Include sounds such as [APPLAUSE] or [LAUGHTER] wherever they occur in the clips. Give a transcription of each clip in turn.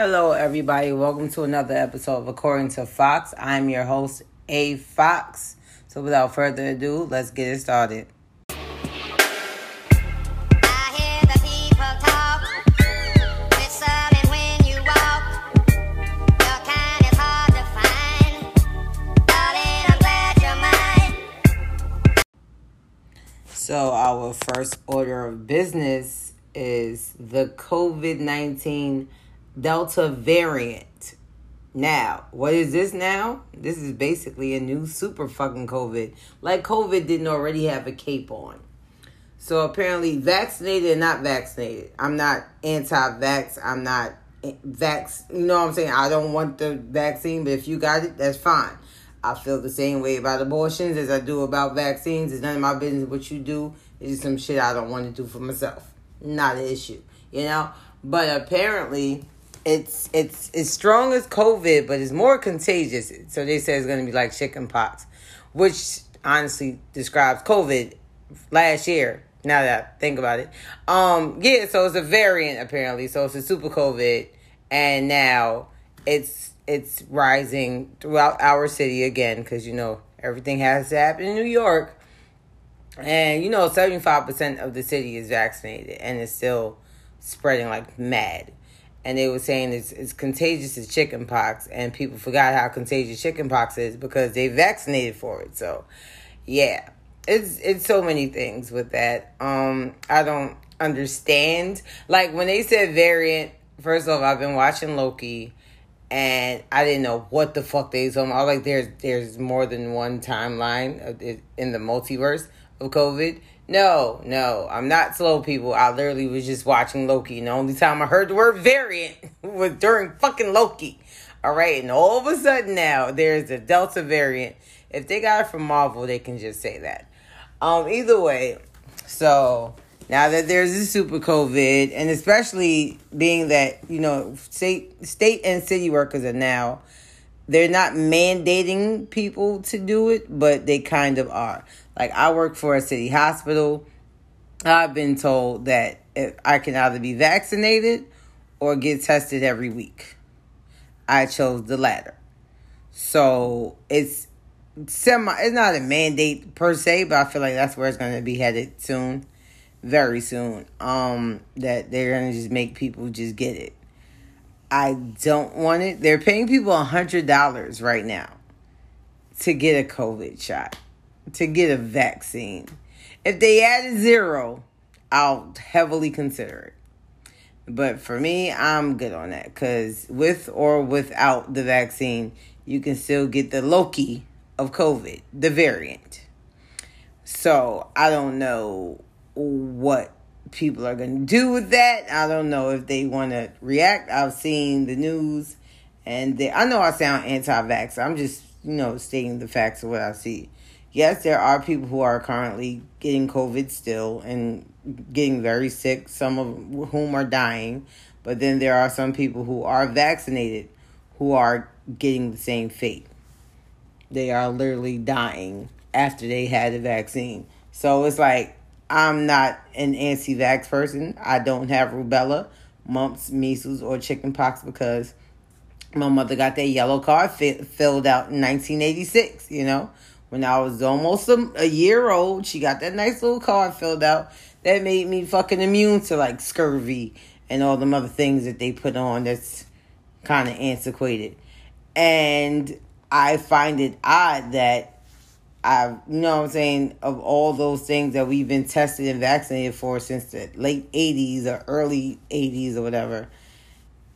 Hello, everybody. Welcome to another episode of According to Fox. I'm your host, A Fox. So, without further ado, let's get it started. I hear the people talk, whistling when you walk. Your kind is hard to find. Darling, I'm glad you're mine. So, our first order of business is the COVID 19 Delta variant. Now, what is this now? This is basically a new super fucking COVID. Like COVID didn't already have a cape on. So apparently, vaccinated and not vaccinated. I'm not anti-vax. I'm not vax. You know what I'm saying? I don't want the vaccine, but if you got it, that's fine. I feel the same way about abortions as I do about vaccines. It's none of my business what you do. It's just some shit I don't want to do for myself. Not an issue, you know. But apparently, it's it's as strong as COVID, but it's more contagious. So they say it's going to be like chicken pox, which honestly describes COVID last year. Now that I think about it, um, yeah. So it's a variant apparently. So it's a super COVID, and now it's it's rising throughout our city again because you know everything has to happen in New York, and you know seventy five percent of the city is vaccinated, and it's still spreading like mad and they were saying it's, it's contagious as chicken pox and people forgot how contagious chicken pox is because they vaccinated for it. So yeah it's it's so many things with that. Um i don't understand. Like when they said variant first off i've been watching loki and i didn't know what the fuck they was about. I was like there's there's more than one timeline in the multiverse of covid no, no, I'm not slow, people. I literally was just watching Loki, and the only time I heard the word variant [LAUGHS] was during fucking Loki. All right, and all of a sudden now there's a Delta variant. If they got it from Marvel, they can just say that. Um, either way, so now that there's a super COVID, and especially being that you know state state and city workers are now they're not mandating people to do it, but they kind of are. Like I work for a city hospital. I've been told that I can either be vaccinated or get tested every week. I chose the latter. So it's semi it's not a mandate per se, but I feel like that's where it's gonna be headed soon. Very soon. Um that they're gonna just make people just get it. I don't want it. They're paying people a hundred dollars right now to get a COVID shot to get a vaccine. If they added zero, I'll heavily consider it. But for me, I'm good on that because with or without the vaccine, you can still get the Loki of COVID, the variant. So I don't know what people are going to do with that. I don't know if they want to react. I've seen the news and they, I know I sound anti vax. I'm just, you know, stating the facts of what I see yes, there are people who are currently getting COVID still and getting very sick, some of whom are dying. But then there are some people who are vaccinated who are getting the same fate. They are literally dying after they had the vaccine. So it's like, I'm not an anti vax person. I don't have rubella, mumps, measles, or chickenpox because my mother got that yellow card fi- filled out in 1986, you know? When I was almost a, a, year old. She got that nice little card filled out that made me fucking immune to like scurvy and all them other things that they put on that's kind of antiquated. And I find it odd that I, you know what I'm saying, of all those things that we've been tested and vaccinated for since the late 80s or early 80s or whatever.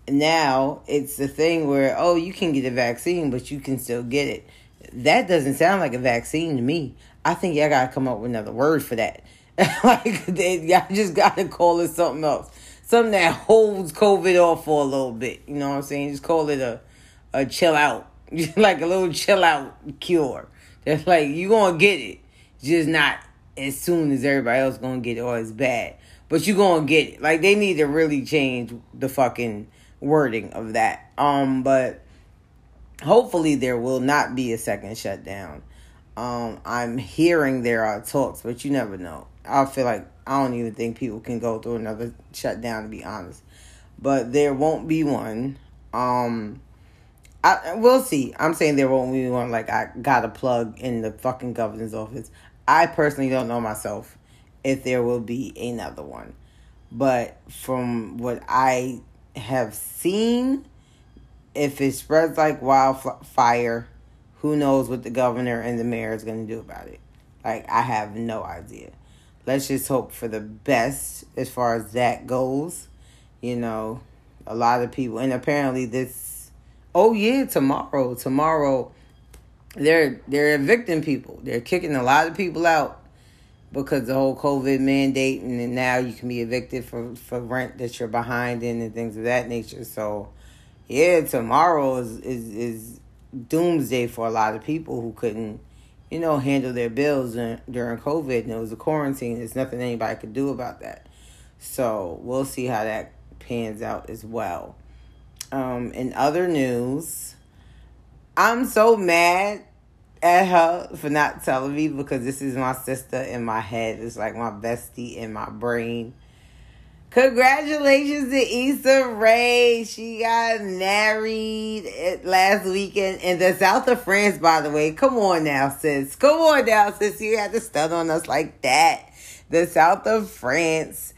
Now it's the thing where, oh, you can get a vaccine, but you can still get it that doesn't sound like a vaccine to me. I think y'all gotta come up with another word for that. [LAUGHS] like they, y'all just gotta call it something else. Something that holds COVID off for a little bit. You know what I'm saying? Just call it a a chill out. [LAUGHS] like a little chill out cure. That's like you gonna get it. Just not as soon as everybody else gonna get it or as bad. But you gonna get it. Like they need to really change the fucking wording of that. Um but hopefully there will not be a second shutdown. Um, I'm hearing there are talks, but you never know. I feel like I don't even think people can go through another shutdown to be honest. But there won't be one. Um, I we'll see. I'm saying there won't be one like I got a plug in the fucking governor's office. I personally don't know myself if there will be another one, but from what I have seen, if it spreads like wildfire, who knows what the governor and the mayor is going to do about it? Like I have no idea. Let's just hope for the best as far as that goes. You know, a lot of people, and apparently this. Oh yeah, tomorrow, tomorrow, they're they're evicting people. They're kicking a lot of people out because the whole COVID mandate, and now you can be evicted for for rent that you're behind in and things of that nature. So, yeah, tomorrow is is is doomsday for a lot of people who couldn't, you know, handle their bills during, COVID and it was a quarantine. There's nothing anybody could do about that. So we'll see how that pans out as well. Um, in other news, I'm so mad at her for not telling me because this is my sister in my head. It's like my bestie in my brain. Congratulations to Issa Rae. She got married last weekend in the south of France, by the way. Come on now, sis. Come on now, sis. You had to stun on us like that. The south of France.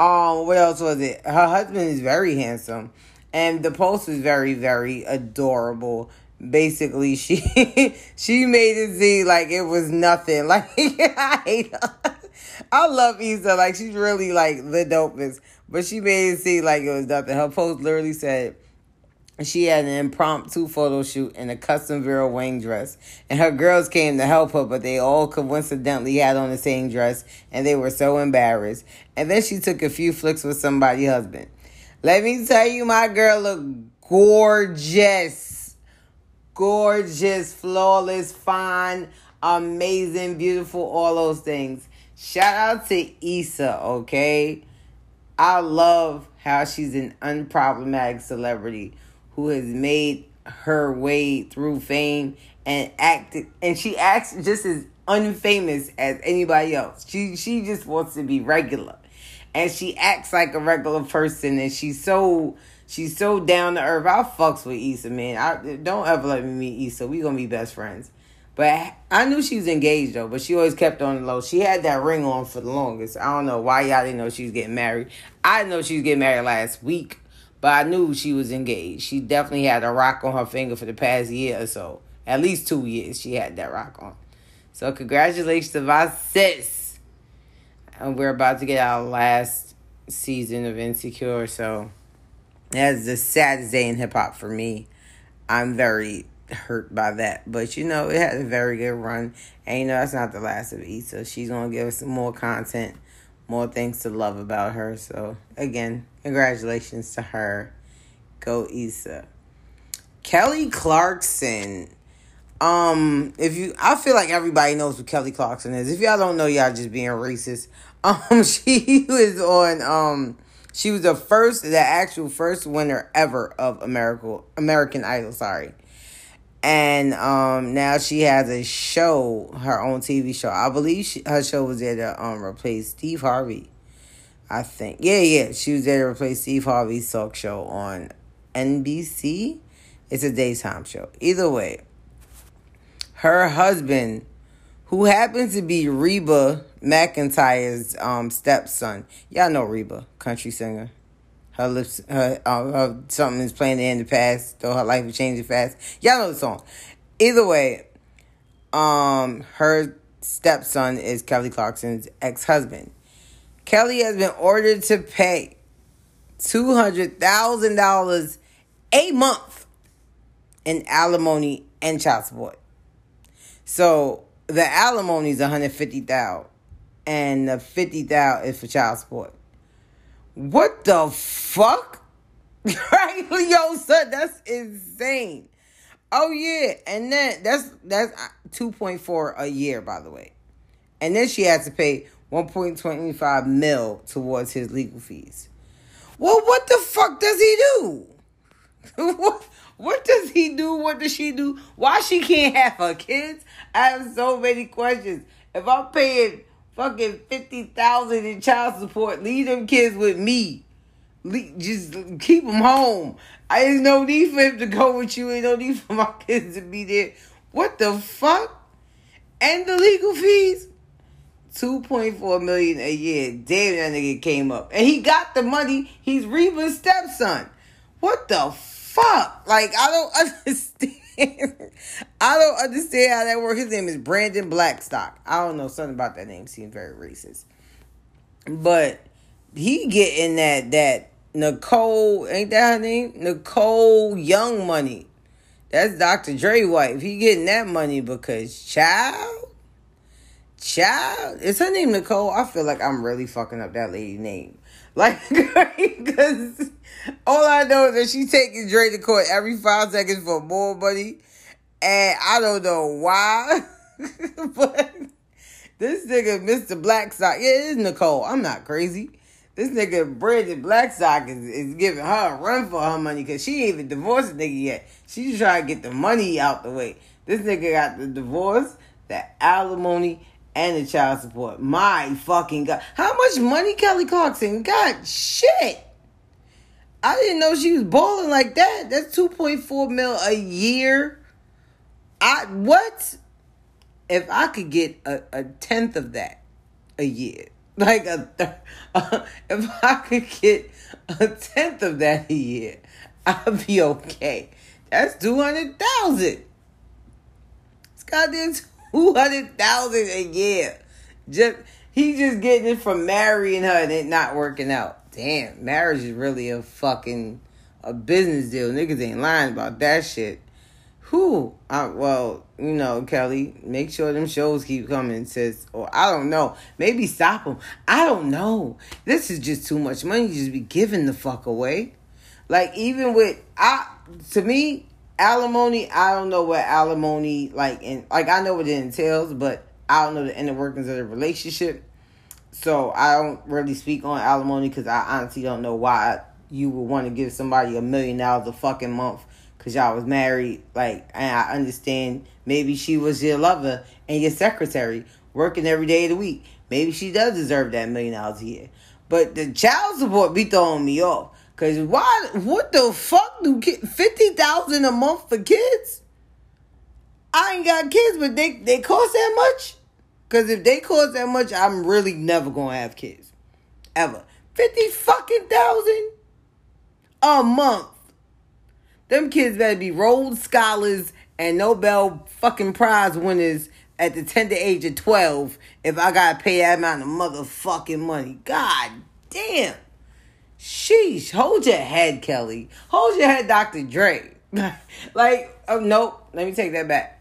Um, what else was it? Her husband is very handsome. And the post is very, very adorable. Basically, she [LAUGHS] she made it seem like it was nothing. [LAUGHS] Like I hate her. I love Issa. Like she's really like the dopest. But she made it seem like it was nothing. Her post literally said she had an impromptu photo shoot in a custom Vera Wang dress. And her girls came to help her, but they all coincidentally had on the same dress and they were so embarrassed. And then she took a few flicks with somebody's husband. Let me tell you, my girl looked gorgeous. Gorgeous, flawless, fine, amazing, beautiful, all those things. Shout out to Issa, okay? I love how she's an unproblematic celebrity who has made her way through fame and acted and she acts just as unfamous as anybody else. She she just wants to be regular. And she acts like a regular person and she's so she's so down to earth. I fucks with Issa, man. I don't ever let me meet Issa. We gonna be best friends. But I knew she was engaged though, but she always kept on low. She had that ring on for the longest. I don't know why y'all didn't know she was getting married. I know she was getting married last week, but I knew she was engaged. She definitely had a rock on her finger for the past year or so. At least two years she had that rock on. So congratulations to my sis. And we're about to get our last season of Insecure, so that's the saddest day in hip hop for me. I'm very hurt by that. But you know, it had a very good run. And you know, that's not the last of Issa. She's gonna give us some more content, more things to love about her. So again, congratulations to her. Go Issa. Kelly Clarkson. Um, if you I feel like everybody knows who Kelly Clarkson is. If y'all don't know, y'all just being racist. [LAUGHS] Um, she was on um she was the first the actual first winner ever of American American Idol, sorry and um, now she has a show, her own TV show. I believe she, her show was there to um replace Steve Harvey. I think, yeah, yeah, she was there to replace Steve Harvey's talk show on NBC. It's a daytime show. Either way, her husband, who happens to be Reba McEntire's um stepson, y'all know Reba, country singer her lips, her, uh, her something is playing in the past, though her life is changing fast. Y'all know the song. Either way, um, her stepson is Kelly Clarkson's ex husband. Kelly has been ordered to pay two hundred thousand dollars a month in alimony and child support. So the alimony is one hundred fifty thousand, and the fifty thousand is for child support. What the fuck? [LAUGHS] right, yo, son, that's insane. Oh yeah, and then that's that's uh, two point four a year, by the way, and then she had to pay one point twenty five mil towards his legal fees. Well, what the fuck does he do? [LAUGHS] what what does he do? What does she do? Why she can't have her kids? I have so many questions. If I'm paying fucking fifty thousand in child support. Leave them kids with me. Le- just keep them home. I ain't no need for him to go with you. Ain't no need for my kids to be there. What the fuck? And the legal fees? 2.4 million a year. Damn, that nigga came up. And he got the money. He's Reba's stepson. What the fuck? Like, I don't [LAUGHS] understand. [LAUGHS] I don't understand how that works. His name is Brandon Blackstock. I don't know. Something about that name seems very racist. But he getting that that Nicole, ain't that her name? Nicole Young money. That's Dr. Dre wife. He getting that money because child, child. Is her name Nicole? I feel like I'm really fucking up that lady name. [LAUGHS] Like, because all I know is that she taking Dre to court every five seconds for more money. And I don't know why. [LAUGHS] but this nigga, Mr. Blackstock, yeah, it is Nicole. I'm not crazy. This nigga Brandon Blackstock is, is giving her a run for her money because she ain't even divorced the nigga yet. She just trying to get the money out the way. This nigga got the divorce, the alimony, and the child support. My fucking god. How much money Kelly Clarkson got? Shit. I didn't know she was balling like that. That's 2.4 mil a year. I what? If I could get a, a tenth of that a year, [LAUGHS] like a th- uh, [LAUGHS] if I could get a tenth of that a year, I'd be okay. That's two hundred thousand. It's goddamn two hundred thousand a year. Just he just getting it from marrying her and it not working out. Damn, marriage is really a fucking a business deal. Niggas ain't lying about that shit. Who? I, well, you know, Kelly, make sure them shows keep coming, sis. Or I don't know. Maybe stop them. I don't know. This is just too much money to just be giving the fuck away. Like, even with, I, to me, alimony, I don't know what alimony, like, and like, I know what it entails, but I don't know the inner workings of the relationship. So I don't really speak on alimony because I honestly don't know why you would want to give somebody a million dollars a fucking month because y'all was married. Like, and I understand maybe she was your lover and your secretary working every day of the week. Maybe she does deserve that million dollars a year. But the child support be throwing me off. Cause why? What the fuck do kid fifty thousand a month for kids? I ain't got kids, but they they cost that much. Cause if they cost that much, I'm really never gonna have kids, ever. Fifty fucking thousand a month. Them kids better be Rhodes Scholars and Nobel fucking Prize winners at the tender age of 12 if I gotta pay that amount of motherfucking money. God damn. Sheesh. Hold your head, Kelly. Hold your head, Dr. Dre. [LAUGHS] like, oh, nope. Let me take that back.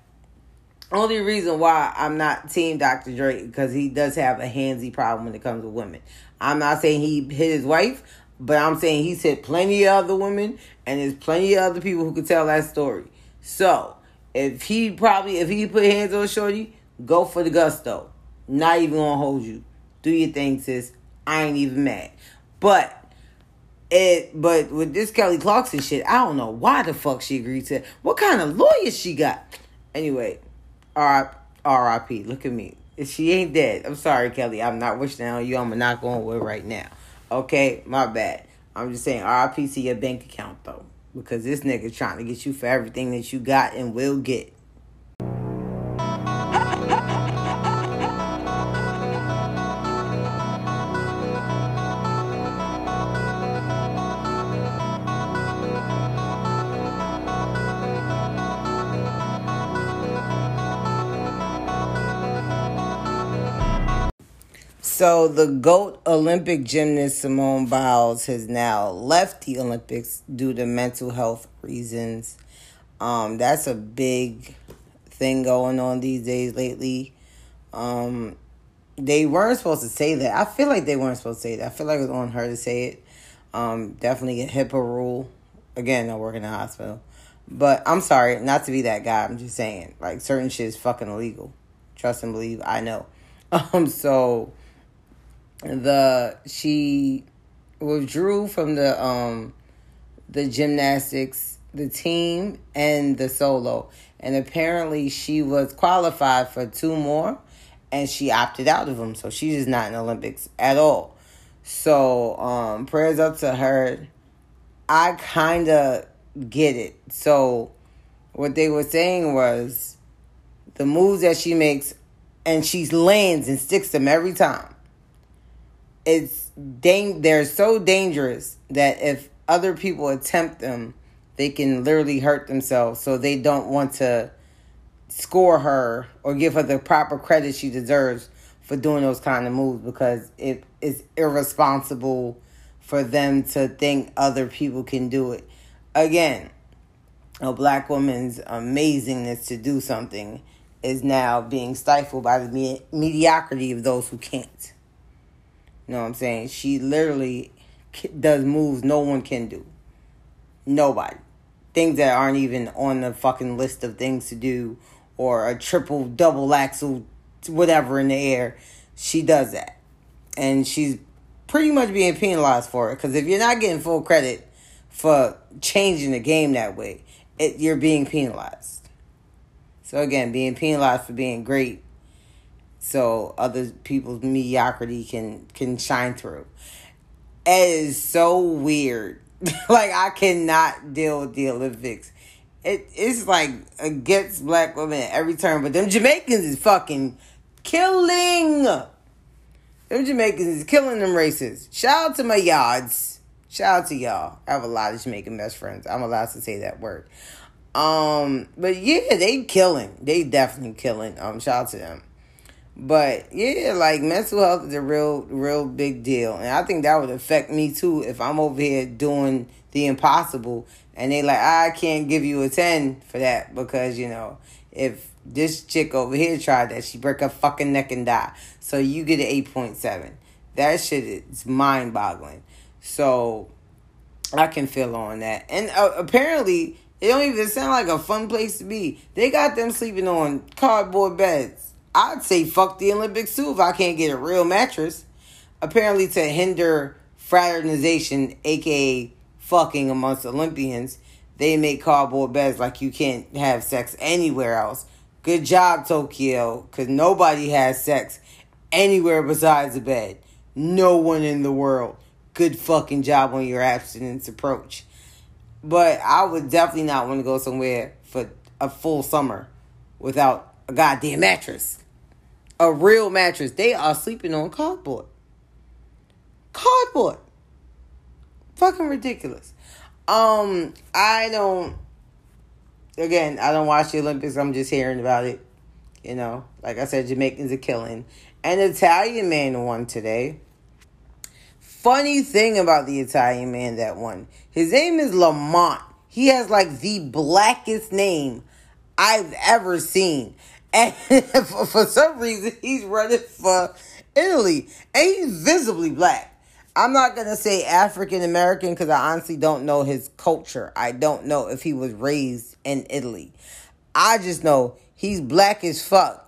Only reason why I'm not team Dr. Dre because he does have a handsy problem when it comes to women. I'm not saying he hit his wife, but I'm saying he's hit plenty of other women, and there's plenty of other people who could tell that story. So if he probably if he put hands on Shorty, go for the gusto. Not even gonna hold you. Do your thing, sis. I ain't even mad. But it but with this Kelly Clarkson shit, I don't know why the fuck she agreed to it. What kind of lawyer she got? Anyway, R.I.P. Look at me. She ain't dead, I'm sorry, Kelly. I'm not wishing on you. I'm not going with right now. Okay, my bad. I'm just saying RIP to your bank account though. Because this nigga trying to get you for everything that you got and will get. So the GOAT Olympic gymnast Simone Biles has now left the Olympics due to mental health reasons. Um, that's a big thing going on these days lately. Um, they weren't supposed to say that. I feel like they weren't supposed to say that. I feel like it was on her to say it. Um, definitely a HIPAA rule. Again, I work in the hospital. But I'm sorry, not to be that guy. I'm just saying, like certain shit is fucking illegal. Trust and believe. I know. [LAUGHS] Um, so the she withdrew from the um the gymnastics the team and the solo and apparently she was qualified for two more and she opted out of them so she's just not in the olympics at all So, um, prayers up to her. I kind of get it. So, what they were saying was the moves that she makes, and she lands and sticks them every time. It's dang, they're so dangerous that if other people attempt them, they can literally hurt themselves. So they don't want to score her or give her the proper credit she deserves for doing those kind of moves because it is irresponsible for them to think other people can do it. Again, a black woman's amazingness to do something is now being stifled by the me- mediocrity of those who can't. You know what I'm saying? She literally does moves no one can do. Nobody. Things that aren't even on the fucking list of things to do or a triple double axle whatever in the air. She does that. And she's pretty much being penalized for it because if you're not getting full credit for changing the game that way, it, you're being penalized. So again, being penalized for being great so other people's mediocrity can can shine through. It is so weird. [LAUGHS] like I cannot deal with the Olympics. It it's like against black women at every turn, but them Jamaicans is fucking killing. Them Jamaicans is killing them races. Shout out to my yards. Shout out to y'all. I have a lot of Jamaican best friends. I'm allowed to say that word. Um, but yeah, they killing. They definitely killing. Um, shout out to them. But yeah, like mental health is a real, real big deal. And I think that would affect me too if I'm over here doing the impossible and they like, I can't give you a 10 for that because, you know, if this chick over here tried that, she break her fucking neck and die. So you get an 8.7. That shit is mind boggling. So I can feel on that. And uh, apparently, it don't even sound like a fun place to be. They got them sleeping on cardboard beds. I'd say fuck the Olympics too if I can't get a real mattress. Apparently, to hinder fraternization, aka fucking amongst Olympians, they make cardboard beds like you can't have sex anywhere else. Good job, Tokyo, because nobody has sex anywhere besides a bed. No one in the world. Good fucking job on your abstinence approach. But I would definitely not want to go somewhere for a full summer without a goddamn mattress a real mattress. They are sleeping on cardboard. Cardboard. Fucking ridiculous. Um, I don't again, I don't watch the Olympics, I'm just hearing about it. You know, like I said, Jamaicans are killing. An Italian man won today. Funny thing about the Italian man that won, his name is Lamont. He has like the blackest name I've ever seen. And [LAUGHS] for, some reason, he's running for Italy. And he's visibly black. I'm not going to say African American because I honestly don't know his culture. I don't know if he was raised in Italy. I just know he's black as fuck.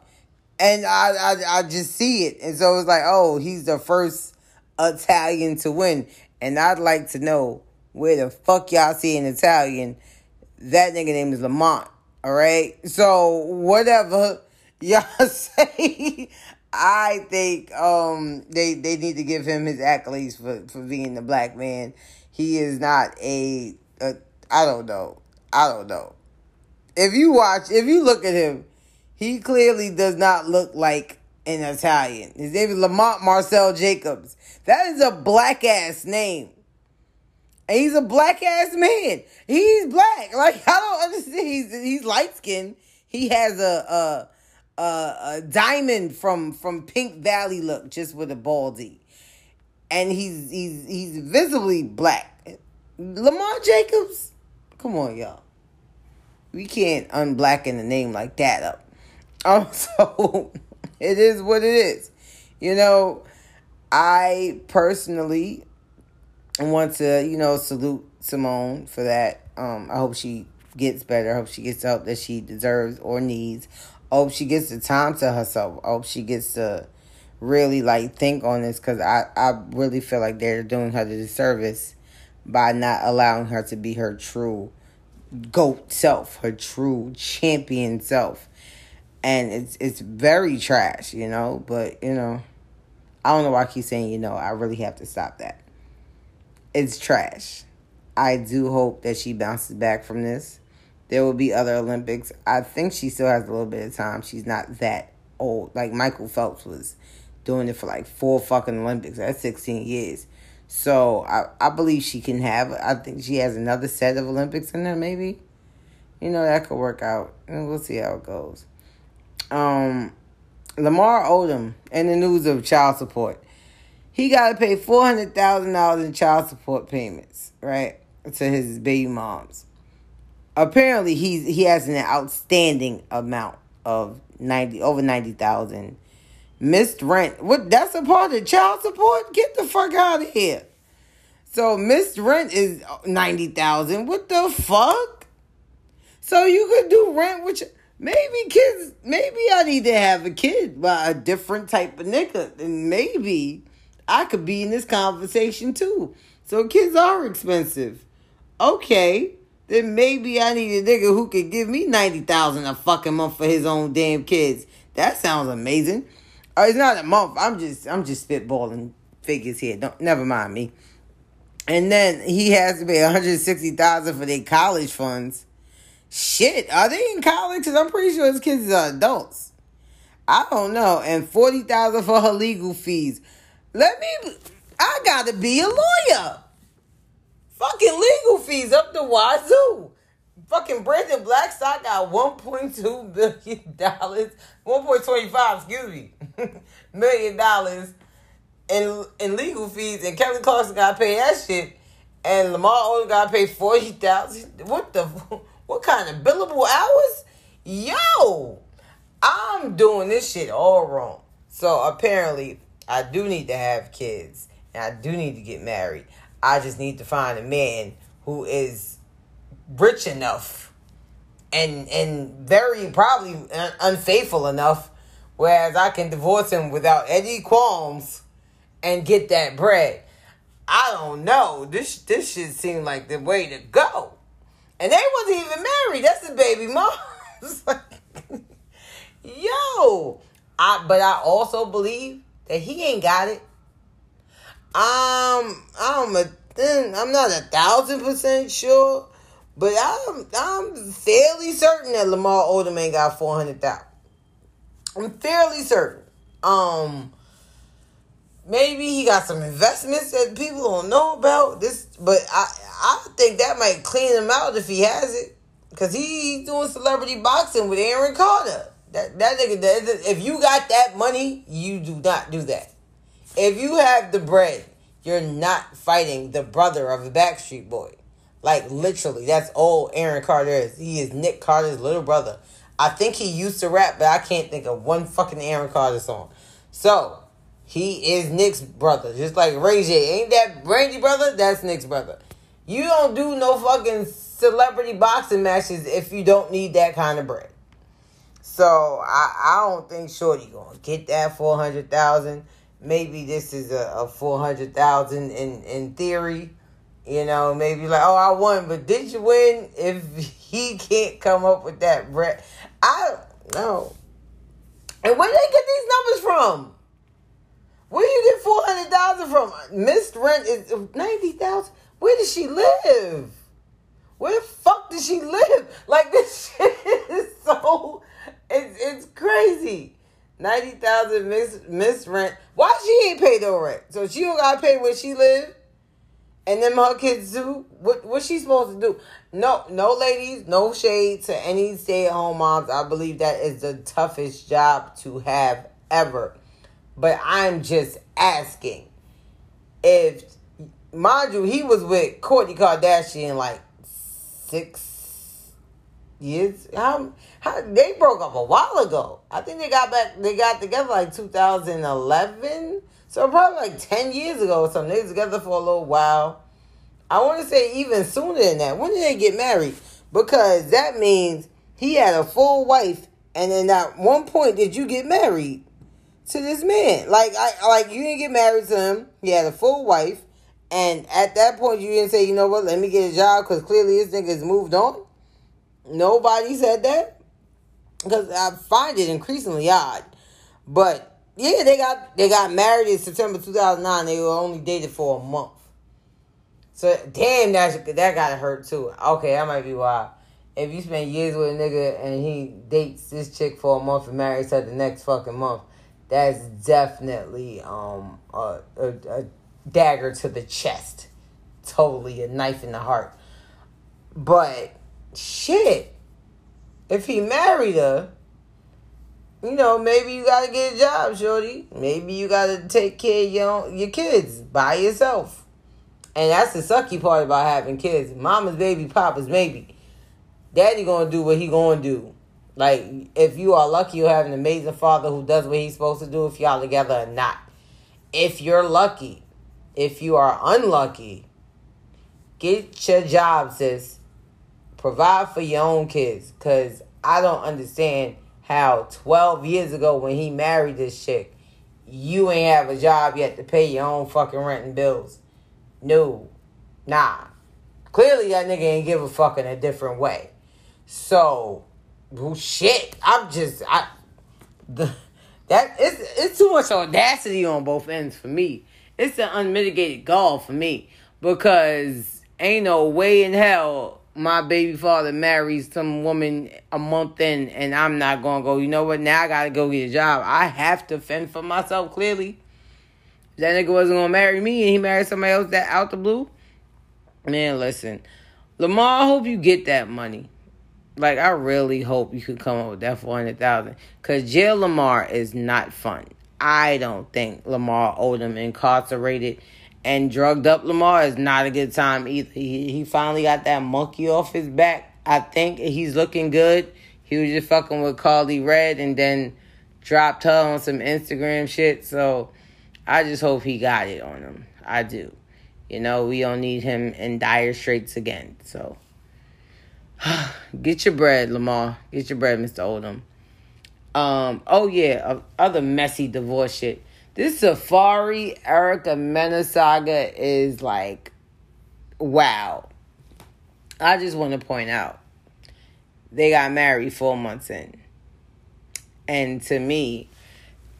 And I, I, I just see it. And so it's like, oh, he's the first Italian to win. And I'd like to know where the fuck y'all see an Italian. That nigga name is Lamont. All right. So whatever [LAUGHS] y'all [LAUGHS] say, I think um they they need to give him his accolades for for being the black man. He is not a, a I don't know. I don't know. If you watch, if you look at him, he clearly does not look like an Italian. His name is Lamont Marcell Jacobs. That is a black ass name. And he's a black ass man. He's black. [LAUGHS] Like I don't understand. He's he's light skinned. He has a a, a a diamond from from Pink Valley look, just with a baldy, and he's he's he's visibly black. Lamar Jacobs, come on, y'all. We can't unblacken the name like that up. [LAUGHS] Um, so it is what it is. You know, I personally want to, you know, salute Simone for that. Um, I hope she gets better. I hope she gets help that she deserves or needs. I hope she gets the time to herself. I hope she gets to really like think on this because I, I really feel like they're doing her the disservice by not allowing her to be her true goat self, her true champion self. And it's it's very trash, you know, but you know, I don't know why I keep saying, you know, I really have to stop that. It's trash. I do hope that she bounces back from this. There will be other Olympics. I think she still has a little bit of time. She's not that old. Like Michael Phelps was doing it for like four fucking Olympics. That's 16 years. So I, I believe she can have, I think she has another set of Olympics in her, maybe. You know, that could work out. And we'll see how it goes. Um, Lamar Odom in the news of child support. He got to pay four hundred thousand dollars in child support payments, right, to his baby moms. Apparently, he's he has an outstanding amount of ninety over ninety thousand. Missed rent. What? That's a part of child support. Get the fuck out of here. So missed rent is ninety thousand. What the fuck? So you could do rent, which maybe kids, maybe I need to have a kid by a different type of nigga. And maybe I could be in this conversation too. So kids are expensive. Okay, then maybe I need a nigga who could give me 90000 a fucking month for his own damn kids. That sounds amazing. Uh, it's not a month. I'm just I'm just spitballing figures here. Don't never mind me. And then he has to pay 160000 for their college funds. Shit, are they in college? Because I'm pretty sure his kids are adults. I don't know. And 40000 for her legal fees. Let me, I gotta be a lawyer. Fucking legal fees up the wazoo. Fucking Brandon Blackstock got $1.2 billion, 1.25, excuse me, [LAUGHS] million dollars in, in legal fees. And Kelly Clarkson gotta pay that shit. And Lamar only gotta pay 40000 What the, [LAUGHS] what kind of billable hours? Yo, I'm doing this shit all wrong. So apparently, I do need to have kids and I do need to get married. I just need to find a man who is rich enough and and very probably un- unfaithful enough whereas I can divorce him without any qualms and get that bread. I don't know. This this shit seemed like the way to go. And they wasn't even married. That's the baby [LAUGHS] mom. Yo. I but I also believe that he ain't got it. Um, I'm a, I'm not a thousand percent sure, but I'm I'm fairly certain that Lamar Odom ain't got four hundred thousand. I'm fairly certain. Um, maybe he got some investments that people don't know about. This, but I I think that might clean him out if he has it, cause he, he's doing celebrity boxing with Aaron Carter. That that nigga, that, if you got that money, you do not do that. If you have the bread, you're not fighting the brother of the Backstreet Boy. Like literally, that's all Aaron Carter is. He is Nick Carter's little brother. I think he used to rap, but I can't think of one fucking Aaron Carter song. So he is Nick's brother, just like Ray J. Ain't that Randy brother? That's Nick's brother. You don't do no fucking celebrity boxing matches if you don't need that kind of bread. So I, I don't think Shorty gonna get that four hundred thousand. Maybe this is a, a four hundred thousand in in theory. You know, maybe like, oh, I won, but did you win? If [LAUGHS] he can't come up with that bread, I don't know. And where did they get these numbers from? Where do you get four hundred thousand from? Missed rent is ninety thousand. Where does she live? Where the fuck does she live? Like [LAUGHS] this shit is so it's it's crazy. Ninety thousand miss miss rent. Why she ain't paid no rent? So she don't gotta pay where she live, and then her kids do. What what she supposed to do? No no ladies, no shade to any stay at home moms. I believe that is the toughest job to have ever. But I'm just asking if mind you, he was with Kourtney Kardashian like six years. How how they broke up a while ago. I think they got back. They got together like 2011. So probably like 10 years ago or something. They together for a little while. I want to say even sooner than that. When did they get married? Because that means he had a full wife, and then at one point did you get married to this man? Like I like you didn't get married to him. He had a full wife, and at that point you didn't say, you know what, let me get a job because clearly this nigga's moved on. Nobody said that because I find it increasingly odd. But Yeah, they got they got married in September 2009. They were only dated for a month. So damn, that that gotta hurt too. Okay, that might be why. If you spend years with a nigga and he dates this chick for a month and marries her the next fucking month, that's definitely um a, a, a dagger to the chest. Totally a knife in the heart. But shit, if he married her, you know, maybe you gotta get a job, shorty. Maybe you gotta take care of your your kids by yourself. And that's the sucky part about having kids. Mama's baby, papa's baby. Daddy gonna do what he gonna do. Like, if you are lucky, you have an amazing father who does what he's supposed to do if y'all together or not. If you're lucky, if you are unlucky, get your job, sis. Provide for your own kids. Cause I don't understand how 12 years ago when he married this chick, you ain't have a job yet to pay your own fucking rent and bills. No. Nah. Clearly that nigga ain't give a fuck in a different way. So, shit. I'm just I the that it's it's too much audacity on both ends for me. It's an unmitigated gall for me because ain't no way in hell my baby father marries some woman a month in and I'm not gonna go, you know what, now I gotta go get a job. I have to fend for myself clearly. That nigga wasn't gonna marry me and he married somebody else that out the blue. Man, listen. Lamar, I hope you get that money. Like I really hope you could come up with that four hundred thousand. Cause jail Lamar is not fun. I don't think Lamar Odom incarcerated and drugged up Lamar is not a good time either. He he finally got that monkey off his back. I think he's looking good. He was just fucking with Carly Red and then dropped her on some Instagram shit. So I just hope he got it on him. I do. You know, we don't need him in dire straits again. So [SIGHS] get your bread, Lamar. Get your bread, Mr. Odom. Um, oh yeah, other messy divorce shit. This Safaree Erica Mena saga is like, wow. I just want to point out, they got married four months in, and to me,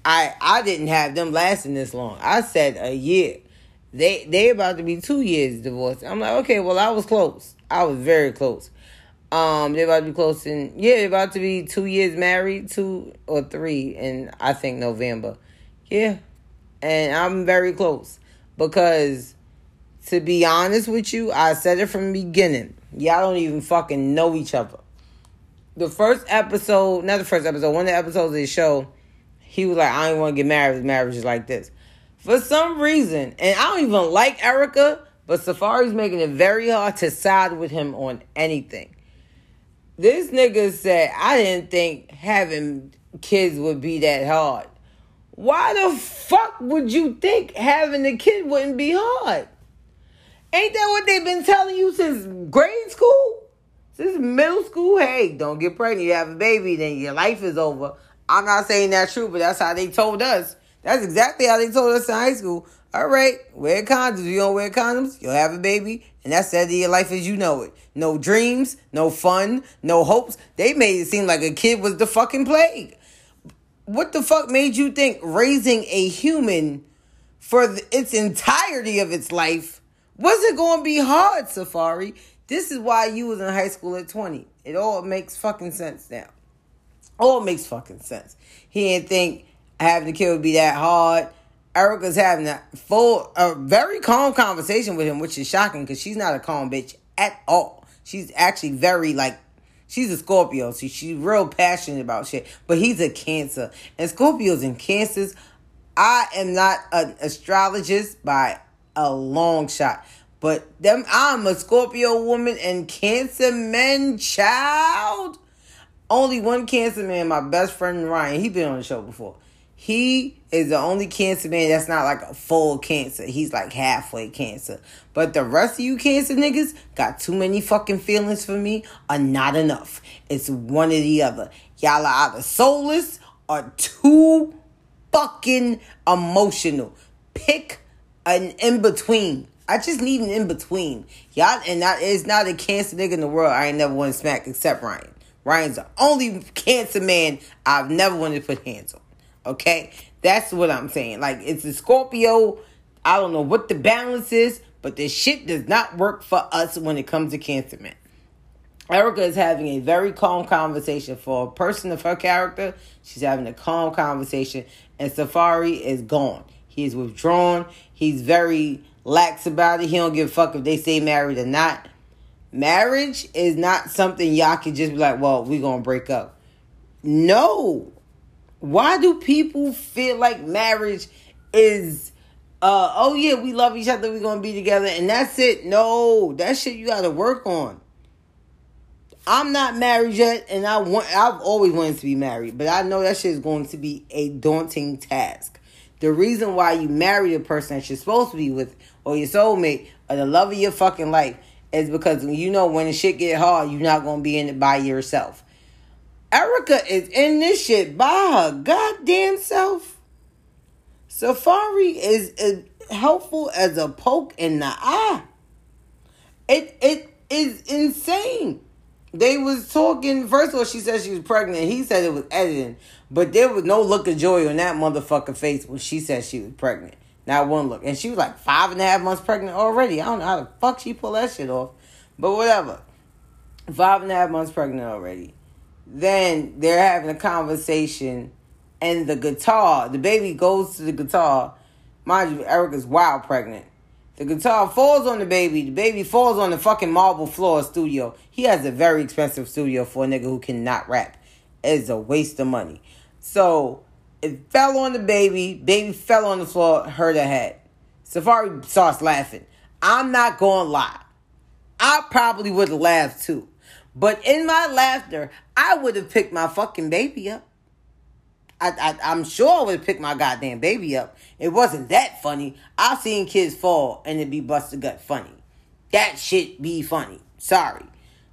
I I didn't have them lasting this long. I said a year. They they about to be two years divorced. I'm like, okay, well I was close. I was very close. Um, they're about to be close in yeah, they're about to be two years married, two or three in I think November. Yeah. And I'm very close. Because to be honest with you, I said it from the beginning. Y'all don't even fucking know each other. The first episode, not the first episode, one of the episodes of the show, he was like, I don't want to get married. Marriage is like this. For some reason, and I don't even like Erica, but Safaree's making it very hard to side with him on anything. This nigga said, I didn't think having kids would be that hard. Why the fuck would you think having a kid wouldn't be hard? Ain't that what they've been telling you since grade school? Since middle school? Hey, don't get pregnant. You have a baby, then your life is over. I'm not saying that's true, but that's how they told us. That's exactly how they told us in high school. All right, wear condoms. You don't wear condoms, you'll have a baby, and that's the end of your life as you know it. No dreams, no fun, no hopes. They made it seem like a kid was the fucking plague. What the fuck made you think raising a human for the, its entirety of its life was it going to be hard, Safaree? This is why you was in high school at 20. It all makes fucking sense now. All makes fucking sense. He didn't think having a kid would be that hard. Erica's having a full, a very calm conversation with him, which is shocking because she's not a calm bitch at all. She's actually very like, she's a Scorpio, so she's real passionate about shit. But he's a Cancer, and Scorpios and Cancers. I am not an astrologist by a long shot, but them I'm a Scorpio woman and Cancer men child. Only one Cancer man, my best friend Ryan. He been on the show before. He is the only cancer man that's not like a full cancer. He's like halfway cancer. But the rest of you cancer niggas got too many fucking feelings for me or not enough. It's one or the other. Y'all are either soulless or too fucking emotional. Pick an in between. I just need an in between. Y'all, and that is not a cancer nigga in the world. I ain't never want to smack except Ryan. Ryan's the only cancer man I've never wanted to put hands on. Okay? That's what I'm saying. Like, it's a Scorpio. I don't know what the balance is, but this shit does not work for us when it comes to Cancer Man. Erica is having a very calm conversation for a person of her character. She's having a calm conversation, and Safaree is gone. He's withdrawn. He's very lax about it. He don't give a fuck if they stay married or not. Marriage is not something y'all can just be like, well, we gonna break up. No. Why do people feel like marriage is uh oh yeah, we love each other, we're gonna be together, and that's it? No, that shit you gotta work on. I'm not married yet, and I want I've always wanted to be married, but I know that shit is going to be a daunting task. The reason why you marry the person that you're supposed to be with, or your soulmate, or the love of your fucking life, is because you know when the shit get hard, you're not gonna be in it by yourself. Erica is in this shit by her goddamn self. Safaree is helpful as a poke in the eye. It it is insane. They was talking. First of all, she said she was pregnant. He said it was editing, but there was no look of joy on that motherfucker face when she said she was pregnant. Not one look, and she was like five and a half months pregnant already. I don't know how the fuck she pulled that shit off, but whatever. Five and a half months pregnant already. Then they're having a conversation, and the guitar, the baby goes to the guitar. Mind you, Erica's wild pregnant. The guitar falls on the baby. The baby falls on the fucking marble floor studio. He has a very expensive studio for a nigga who cannot rap. It's a waste of money. So it fell on the baby. Baby fell on the floor, hurt her head. Safaree starts laughing. I'm not gonna lie. I probably would have laughed too. But in my laughter, I would have picked my fucking baby up. I, I, I'm sure I would have picked my goddamn baby up. It wasn't that funny. I've seen kids fall and it be busted gut funny. That shit be funny. Sorry.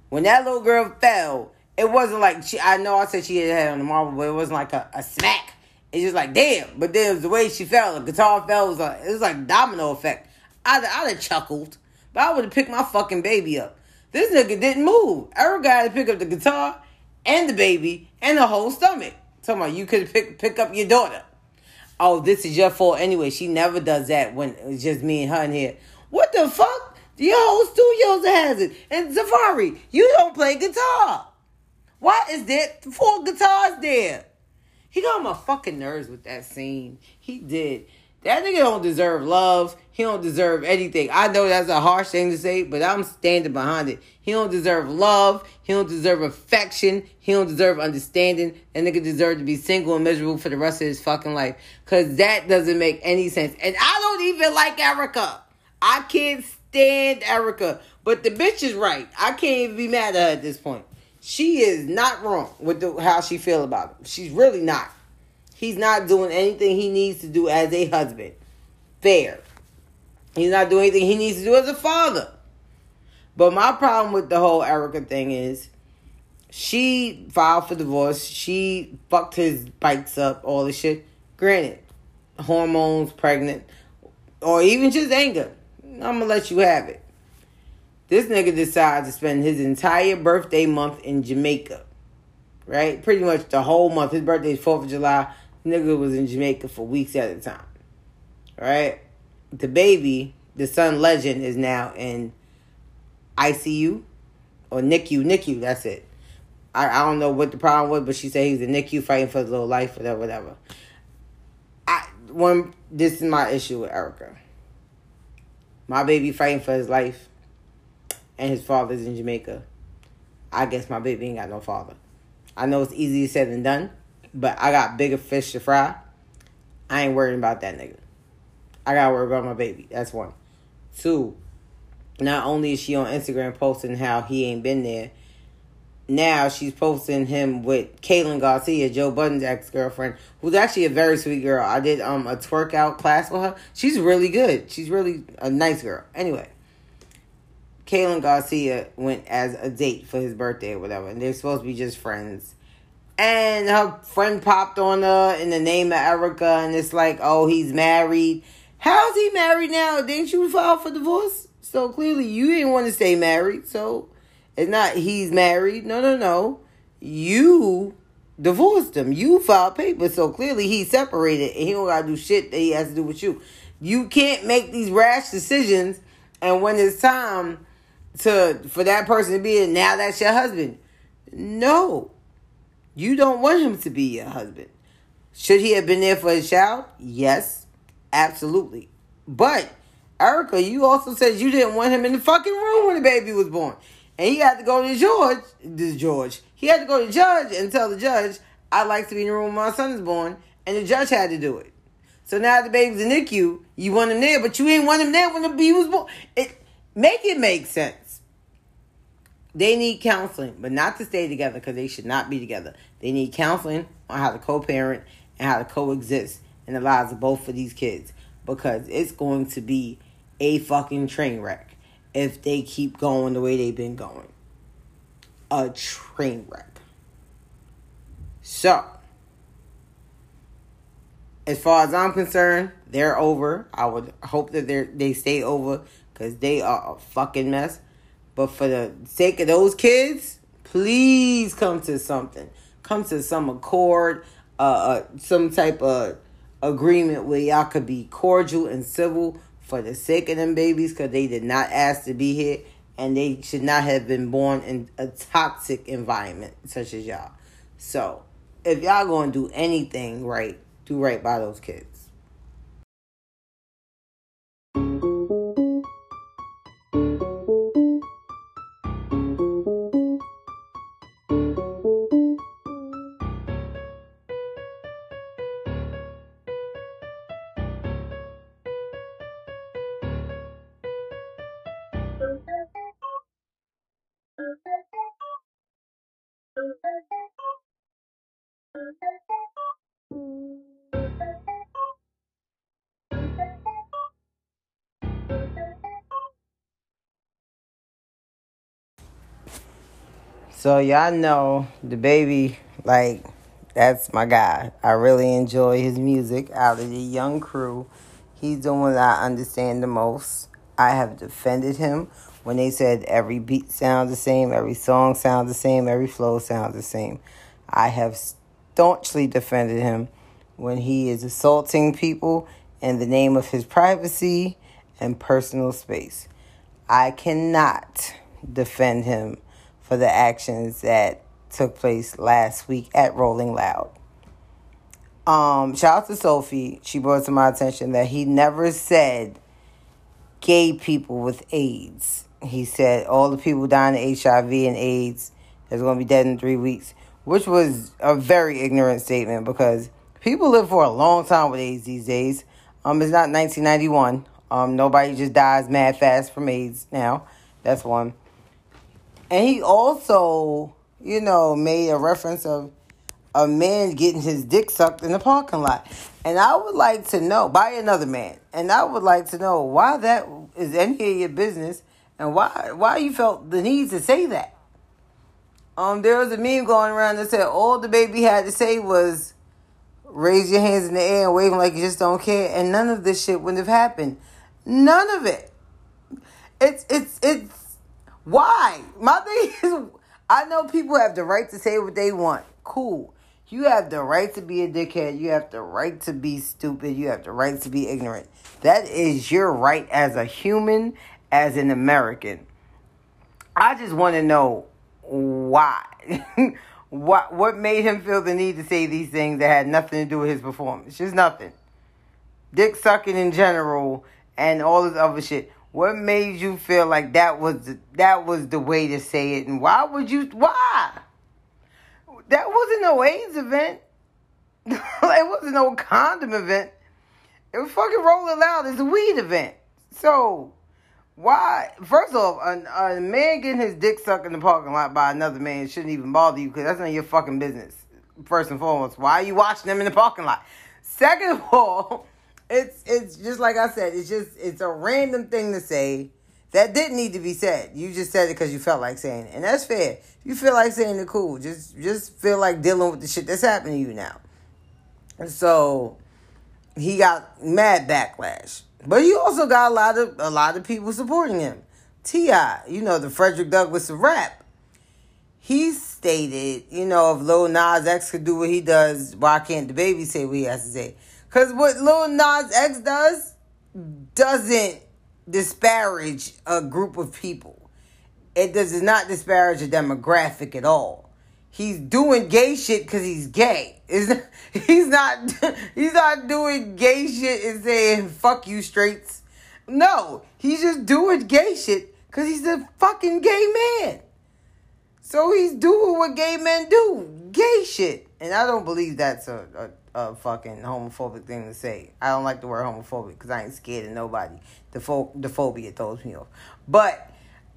When that little girl fell, it wasn't like she. I know I said she had had on the marble, but it wasn't like a, a smack. It's just like damn. But then it was the way she fell. The guitar fell. It was like, it was like domino effect. I'd, I'd have chuckled, but I would have picked my fucking baby up. This nigga didn't move. Erica had to pick up the guitar and the baby and the whole stomach. Talking about you could pick pick up your daughter. Oh, this is your fault anyway. She never does that when it's just me and her in here. What the fuck? Your whole studio's a hazard. And Safaree, you don't play guitar. Why is there four guitars there? He got my fucking nerves with that scene. He did. That nigga don't deserve love. He don't deserve anything. I know that's a harsh thing to say, but I'm standing behind it. He don't deserve love. He don't deserve affection. He don't deserve understanding. That nigga deserve to be single and miserable for the rest of his fucking life. Cause that doesn't make any sense. And I don't even like Erica. I can't stand Erica. But the bitch is right. I can't even be mad at her at this point. She is not wrong with the, how she feel about him. She's really not. He's not doing anything he needs to do as a husband. Fair. He's not doing anything he needs to do as a father. But my problem with the whole Erica thing is she filed for divorce. She fucked his bikes up, all this shit. Granted, hormones, pregnant, or even just anger. I'm gonna let you have it. This nigga decides to spend his entire birthday month in Jamaica. Right? Pretty much the whole month. His birthday is 4th of July. Nigga was in Jamaica for weeks at a time. Right? The baby, the son legend, is now in ICU or NICU. NICU, that's it. I, I don't know what the problem was, but she said he's in NICU fighting for his little life, whatever, whatever. I one this is my issue with Erica. My baby fighting for his life and his father's in Jamaica. I guess my baby ain't got no father. I know it's easier said than done, but I got bigger fish to fry. I ain't worrying about that nigga. I gotta worry about my baby. That's one. Two, not only is she on Instagram posting how he ain't been there, now she's posting him with Kaylin Garcia, Joe Budden's ex girlfriend, who's actually a very sweet girl. I did um a twerk out class with her. She's really good. She's really a nice girl. Anyway, Kaylin Garcia went as a date for his birthday or whatever, and they're supposed to be just friends. And her friend popped on her in the name of Erica, and it's like, oh, he's married. How's he married now? Didn't you file for divorce? So clearly you didn't want to stay married. So it's not he's married. No, no, no. You divorced him. You filed papers, so clearly he's separated and he don't gotta do shit that he has to do with you. You can't make these rash decisions and when it's time to for that person to be in, now that's your husband. No. You don't want him to be your husband. Should he have been there for his child? Yes, absolutely. But Erica, you also said you didn't want him in the fucking room when the baby was born. And he had to go to George, this George. He had to go to judge and tell the judge, I'd like to be in the room when my son is born. And the judge had to do it. So now the baby's in NICU, you want him there, but you ain't want him there when the baby was born. It make it make sense. They need counseling, but not to stay together because they should not be together. They need counseling on how to co-parent and how to coexist in the lives of both of these kids because it's going to be a fucking train wreck if they keep going the way they've been going. A train wreck. So, as far as I'm concerned, they're over. I would hope that they they stay over because they are a fucking mess. But for the sake of those kids, please come to something. Come to some accord, uh, uh some type of agreement where y'all could be cordial and civil for the sake of them babies because they did not ask to be here and they should not have been born in a toxic environment such as y'all. So, if y'all gonna do anything right, do right by those kids. So y'all know DaBaby, like that's my guy. I really enjoy his music. Out of the young crew, he's the one I understand the most. I have defended him when they said every beat sounds the same, every song sounds the same, every flow sounds the same. I have staunchly defended him when he is assaulting people in the name of his privacy and personal space. I cannot defend him for the actions that took place last week at Rolling Loud. Um, shout out to Sophie. She brought to my attention that he never said gay people with AIDS. He said all the people dying of HIV and AIDS is going to be dead in three weeks, which was a very ignorant statement because people live for a long time with AIDS these days. Um, it's not 1991. Um, nobody just dies mad fast from AIDS now. That's one. And he also, you know, made a reference of a man getting his dick sucked in the parking lot. And I would like to know by another man. And I would like to know why that is any of your business and why why you felt the need to say that. Um, there was a meme going around that said all DaBaby had to say was raise your hands in the air and wave them like you just don't care, and none of this shit wouldn't have happened. None of it. It's it's it's why? My thing [LAUGHS] is I know people have the right to say what they want. Cool. You have the right to be a dickhead. You have the right to be stupid. You have the right to be ignorant. That is your right as a human, as an American. I just want to know why. [LAUGHS] what what made him feel the need to say these things that had nothing to do with his performance? Just nothing. Dick sucking in general and all this other shit. What made you feel like that was the, that was the way to say it? And why would you? Why? That wasn't no AIDS event. [LAUGHS] it wasn't no condom event. It was fucking rolling loud. It's a weed event. So why? First off, a, a man getting his dick sucked in the parking lot by another man shouldn't even bother you because that's none of your fucking business. First and foremost, why are you watching them in the parking lot? Second of all, [LAUGHS] it's it's just like I said. It's just it's a random thing to say that didn't need to be said. You just said it because you felt like saying it, and that's fair. If you feel like saying it, cool. Just just feel like dealing with the shit that's happening to you now. And so he got mad backlash, but he also got a lot of a lot of people supporting him. T.I., you know the Frederick Douglass of rap. he stated, you know, if Lil Nas X could do what he does, why can't DaBaby say what he has to say? Because what Lil Nas X does doesn't disparage a group of people. It does not disparage a demographic at all. He's doing gay shit because he's gay. Is [LAUGHS] he's not [LAUGHS] he's not doing gay shit and saying fuck you straights. No, he's just doing gay shit because he's a fucking gay man. So he's doing what gay men do, gay shit. And I don't believe that's a, a, a fucking homophobic thing to say. I don't like the word homophobic because I ain't scared of nobody. The, pho- the phobia throws me off. But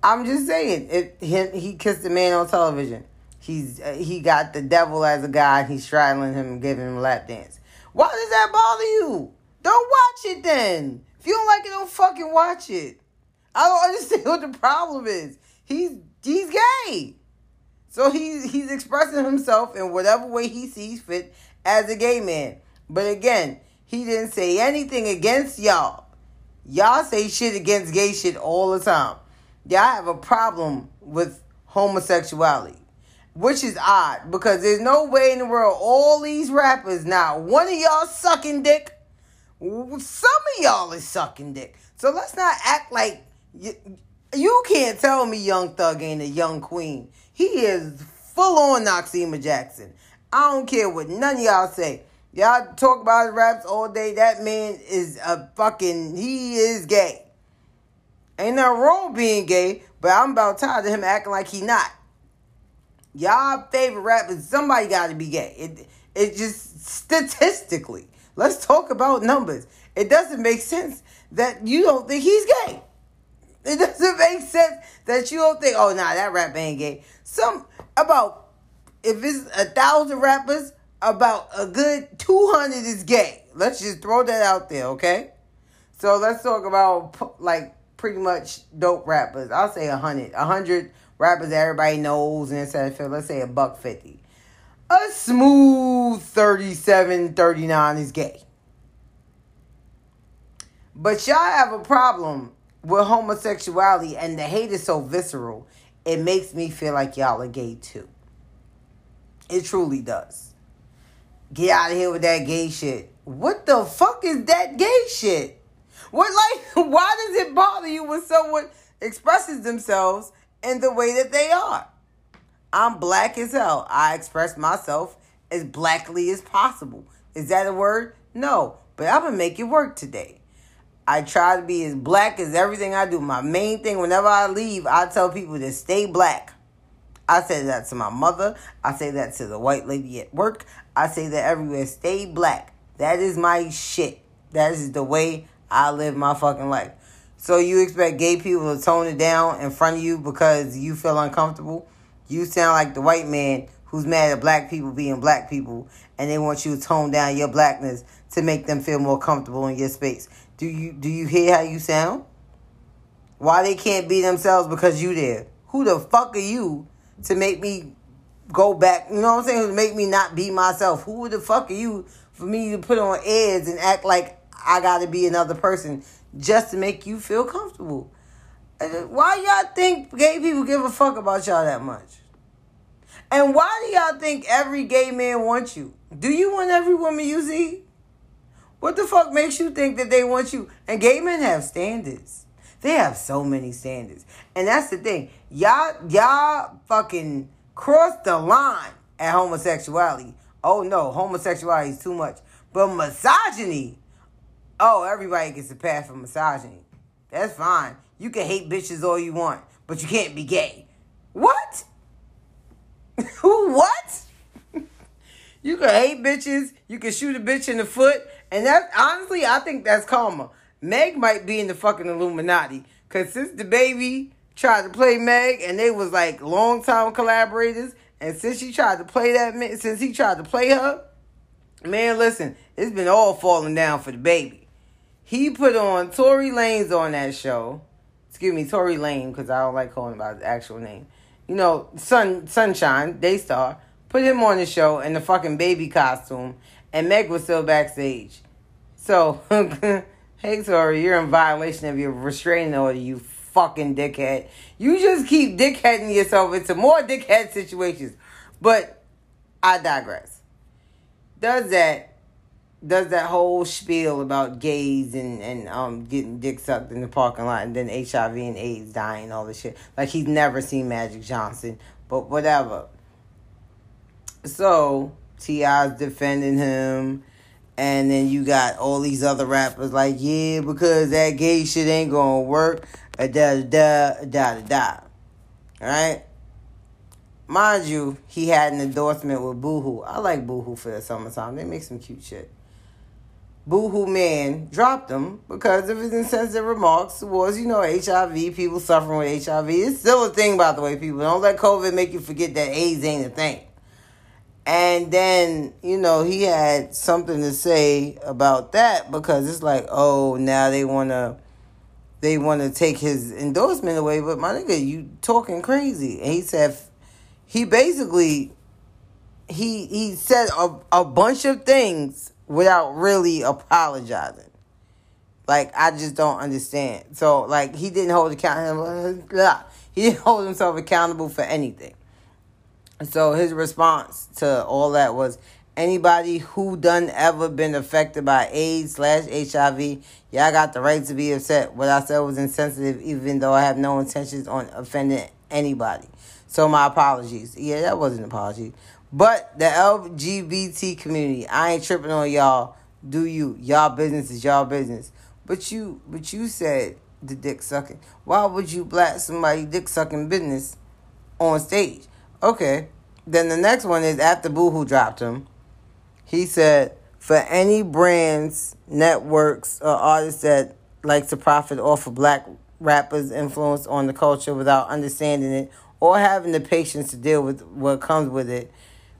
I'm just saying, if he, he kissed a man on television, he's uh, he got the devil as a guy. He's straddling him and giving him a lap dance. Why does that bother you? Don't watch it then. If you don't like it, don't fucking watch it. I don't [LAUGHS] understand what the problem is. He's he's gay. So he's he's expressing himself in whatever way he sees fit as a gay man. But again, he didn't say anything against y'all. Y'all say shit against gay shit all the time. Y'all have a problem with homosexuality. Which is odd because there's no way in the world all these rappers now one of y'all sucking dick. Some of y'all is sucking dick. So let's not act like you, you can't tell me Young Thug ain't a young queen. He is full on Noxeema Jackson. I don't care what none of y'all say. Y'all talk about his raps all day. That man is a fucking, he is gay. Ain't nothing wrong being gay, but I'm about tired of him acting like he not. Y'all favorite rappers, somebody got to be gay. It, it just statistically, let's talk about numbers. It doesn't make sense that you don't think he's gay. It [LAUGHS] doesn't make sense that you don't think, oh, nah, that rap ain't gay. Some, about, if it's a thousand rappers, about a good 200 is gay. Let's just throw that out there, okay? So let's talk about, like, pretty much dope rappers. I'll say a 100. A 100 rappers that everybody knows and of, let's say a buck 50. A smooth 37, 39 is gay. But y'all have a problem with homosexuality and the hate is so visceral, it makes me feel like y'all are gay too. It truly does. Get out of here with that gay shit. What the fuck is that gay shit? What like [LAUGHS] why does it bother you when someone expresses themselves in the way that they are? I'm black as hell. I express myself as blackly as possible. Is that a word? No, but I'm gonna make it work today. I try to be as black as everything I do. My main thing, whenever I leave, I tell people to stay black. I say that to my mother. I say that to the white lady at work. I say that everywhere. Stay black. That is my shit. That is the way I live my fucking life. So you expect gay people to tone it down in front of you because you feel uncomfortable? You sound like the white man who's mad at black people being black people and they want you to tone down your blackness to make them feel more comfortable in your space. Do you do you hear how you sound? Why they can't be themselves because you there? Who the fuck are you to make me go back? You know what I'm saying? To make me not be myself. Who the fuck are you for me to put on airs and act like I got to be another person just to make you feel comfortable? Uh, why y'all think gay people give a fuck about y'all that much? And why do y'all think every gay man wants you? Do you want every woman you see? What the fuck makes you think that they want you? And gay men have standards. They have so many standards. And that's the thing. Y'all y'all fucking cross the line at homosexuality. Oh no, homosexuality is too much. But misogyny, oh, everybody gets a pass for misogyny. That's fine. You can hate bitches all you want, but you can't be gay. What? [LAUGHS] Who what? [LAUGHS] you can hate bitches, you can shoot a bitch in the foot, and that honestly, I think that's karma. Meg might be in the fucking Illuminati. Cause since DaBaby tried to play Meg and they was like long time collaborators, and since she tried to play that since he tried to play her, man, listen, it's been all falling down for DaBaby. He put on Tory Lanez on that show. Excuse me, Tory Lane, because I don't like calling by his actual name. You know, Sun Sunshine, Daystar, put him on the show in the fucking baby costume and Meg was still backstage. So, [LAUGHS] hey, sorry, you're in violation of your restraining order, you fucking dickhead. You just keep dickheading yourself into more dickhead situations. But I digress. Does that does that whole spiel about gays and, and um getting dick sucked in the parking lot and then HIV and AIDS dying all this shit. Like he's never seen Magic Johnson, but whatever. So T.I.'s defending him and then you got all these other rappers like, yeah, because that gay shit ain't gonna work. Da da da da da. Alright? Mind you, he had an endorsement with Boohoo. I like Boohoo for the summertime. They make some cute shit. Boohoo Man dropped him because of his insensitive remarks towards, you know, HIV, people suffering with HIV. It's still a thing, by the way, people. Don't let COVID make you forget that AIDS ain't a thing. And then, you know, he had something to say about that because it's like, oh, now they want to they want to take his endorsement away, but my nigga, you talking crazy. And he said he basically he he said a, a bunch of things without really apologizing. Like I just don't understand. So like he didn't hold account [LAUGHS] he didn't hold himself accountable for anything. So his response to all that was anybody who done ever been affected by AIDS slash HIV, y'all got the right to be upset. What I said was insensitive, even though I have no intentions on offending anybody. So my apologies. Yeah, that wasn't an apology. But the LGBT community, I ain't tripping on y'all. Do you? Y'all business is y'all business. But you, but you said the dick sucking. Why would you black somebody dick sucking business on stage? Okay. Then the next one is after Boohoo dropped him. He said, for any brands, networks, or artists that like to profit off of black rappers' influence on the culture without understanding it or having the patience to deal with what comes with it,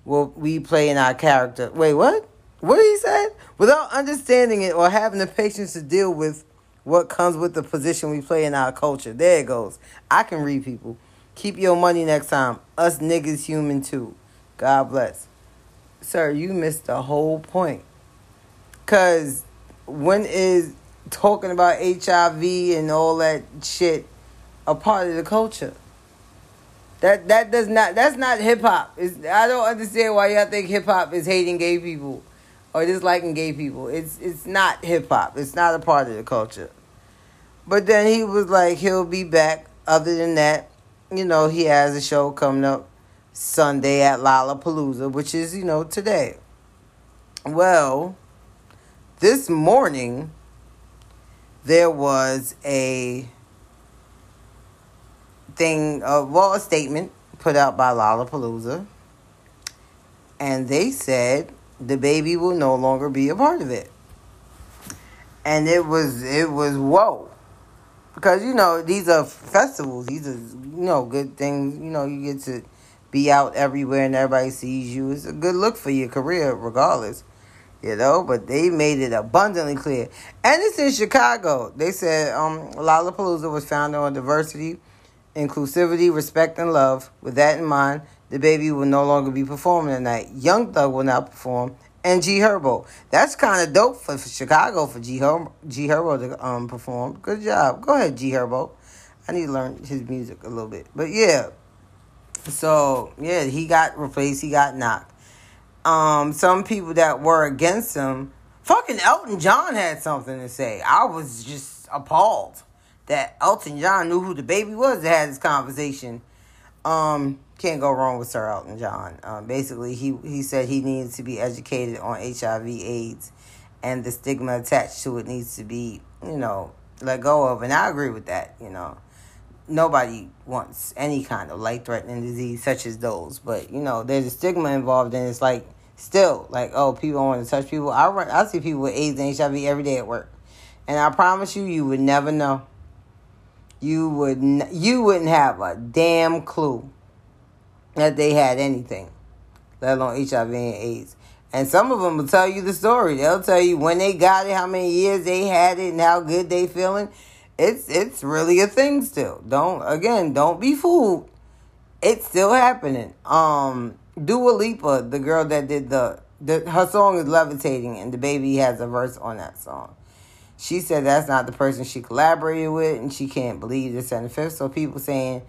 will we play in our character. Wait, what? What did he say? Without understanding it or having the patience to deal with what comes with the position we play in our culture. There it goes. I can read people. Keep your money next time. Us niggas human too. God bless. Sir, you missed the whole point. Cause when is talking about HIV and all that shit a part of the culture? That that does not that's not hip hop. I don't understand why y'all think hip hop is hating gay people or disliking gay people. It's it's not hip hop. It's not a part of the culture. But then he was like he'll be back. Other than that, you know, he has a show coming up Sunday at Lollapalooza, which is, you know, today. Well, this morning there was a thing, uh, well, a statement put out by Lollapalooza, and they said DaBaby will no longer be a part of it. And it was, it was whoa because you know these are festivals. These are you know good things. You know you get to be out everywhere and everybody sees you. It's a good look for your career, regardless. You know, but they made it abundantly clear, and it's in Chicago. They said um, Lollapalooza was founded on diversity, inclusivity, respect, and love. With that in mind, DaBaby will no longer be performing tonight. Young Thug will not perform, and G Herbo. That's kind of dope for, for, Chicago for G Herbo, G Herbo to um perform. Good job. Go ahead, G Herbo. I need to learn his music a little bit, but yeah. So yeah, he got replaced. He got knocked. Um, some people that were against him, fucking Elton John had something to say. I was just appalled that Elton John knew who DaBaby was that had this conversation. Um, can't go wrong with Sir Elton John. Um, basically, he he said he needs to be educated on HIV/AIDS, and the stigma attached to it needs to be, you know, let go of. And I agree with that. You know, nobody wants any kind of life-threatening disease such as those, but you know, there's a stigma involved, and it's like still like, oh, people want to touch people. I run, I see people with AIDS and HIV every day at work, and I promise you, you would never know. You would n- you wouldn't have a damn clue that they had anything, let alone HIV and AIDS. And some of them will tell you the story. They'll tell you when they got it, how many years they had it, and how good they feeling. It's it's really a thing still. Don't again, don't be fooled. It's still happening. Um, Dua Lipa, the girl that did the, the her song is levitating, and DaBaby has a verse on that song. She said that's not the person she collaborated with, and she can't believe this and the fifth. So people saying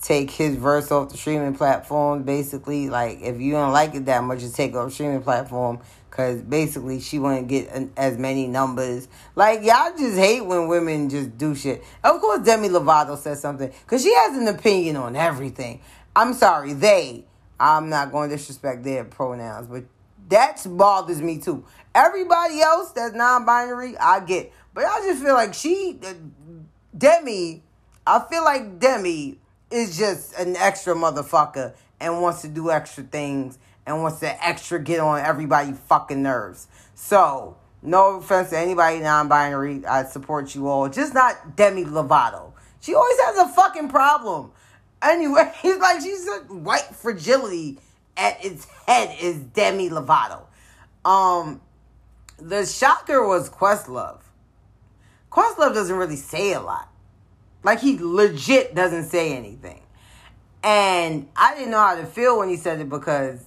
take his verse off the streaming platform. Basically, like if you don't like it that much, just take off streaming platform. Cause basically she wouldn't get an, as many numbers. Like y'all just hate when women just do shit. Of course, Demi Lovato says something because she has an opinion on everything. I'm sorry, they. I'm not going to disrespect their pronouns, but that bothers me too. Everybody else that's non-binary, I get, but I just feel like she, uh, Demi. I feel like Demi is just an extra motherfucker and wants to do extra things and wants to extra get on everybody fucking nerves. So, no offense to anybody non-binary, I support you all. Just not Demi Lovato. She always has a fucking problem. Anyway, [LAUGHS] he's like she's a white fragility at its head is Demi Lovato. Um, the shocker was Questlove. Questlove doesn't really say a lot. Like he legit doesn't say anything. And I didn't know how to feel when he said it because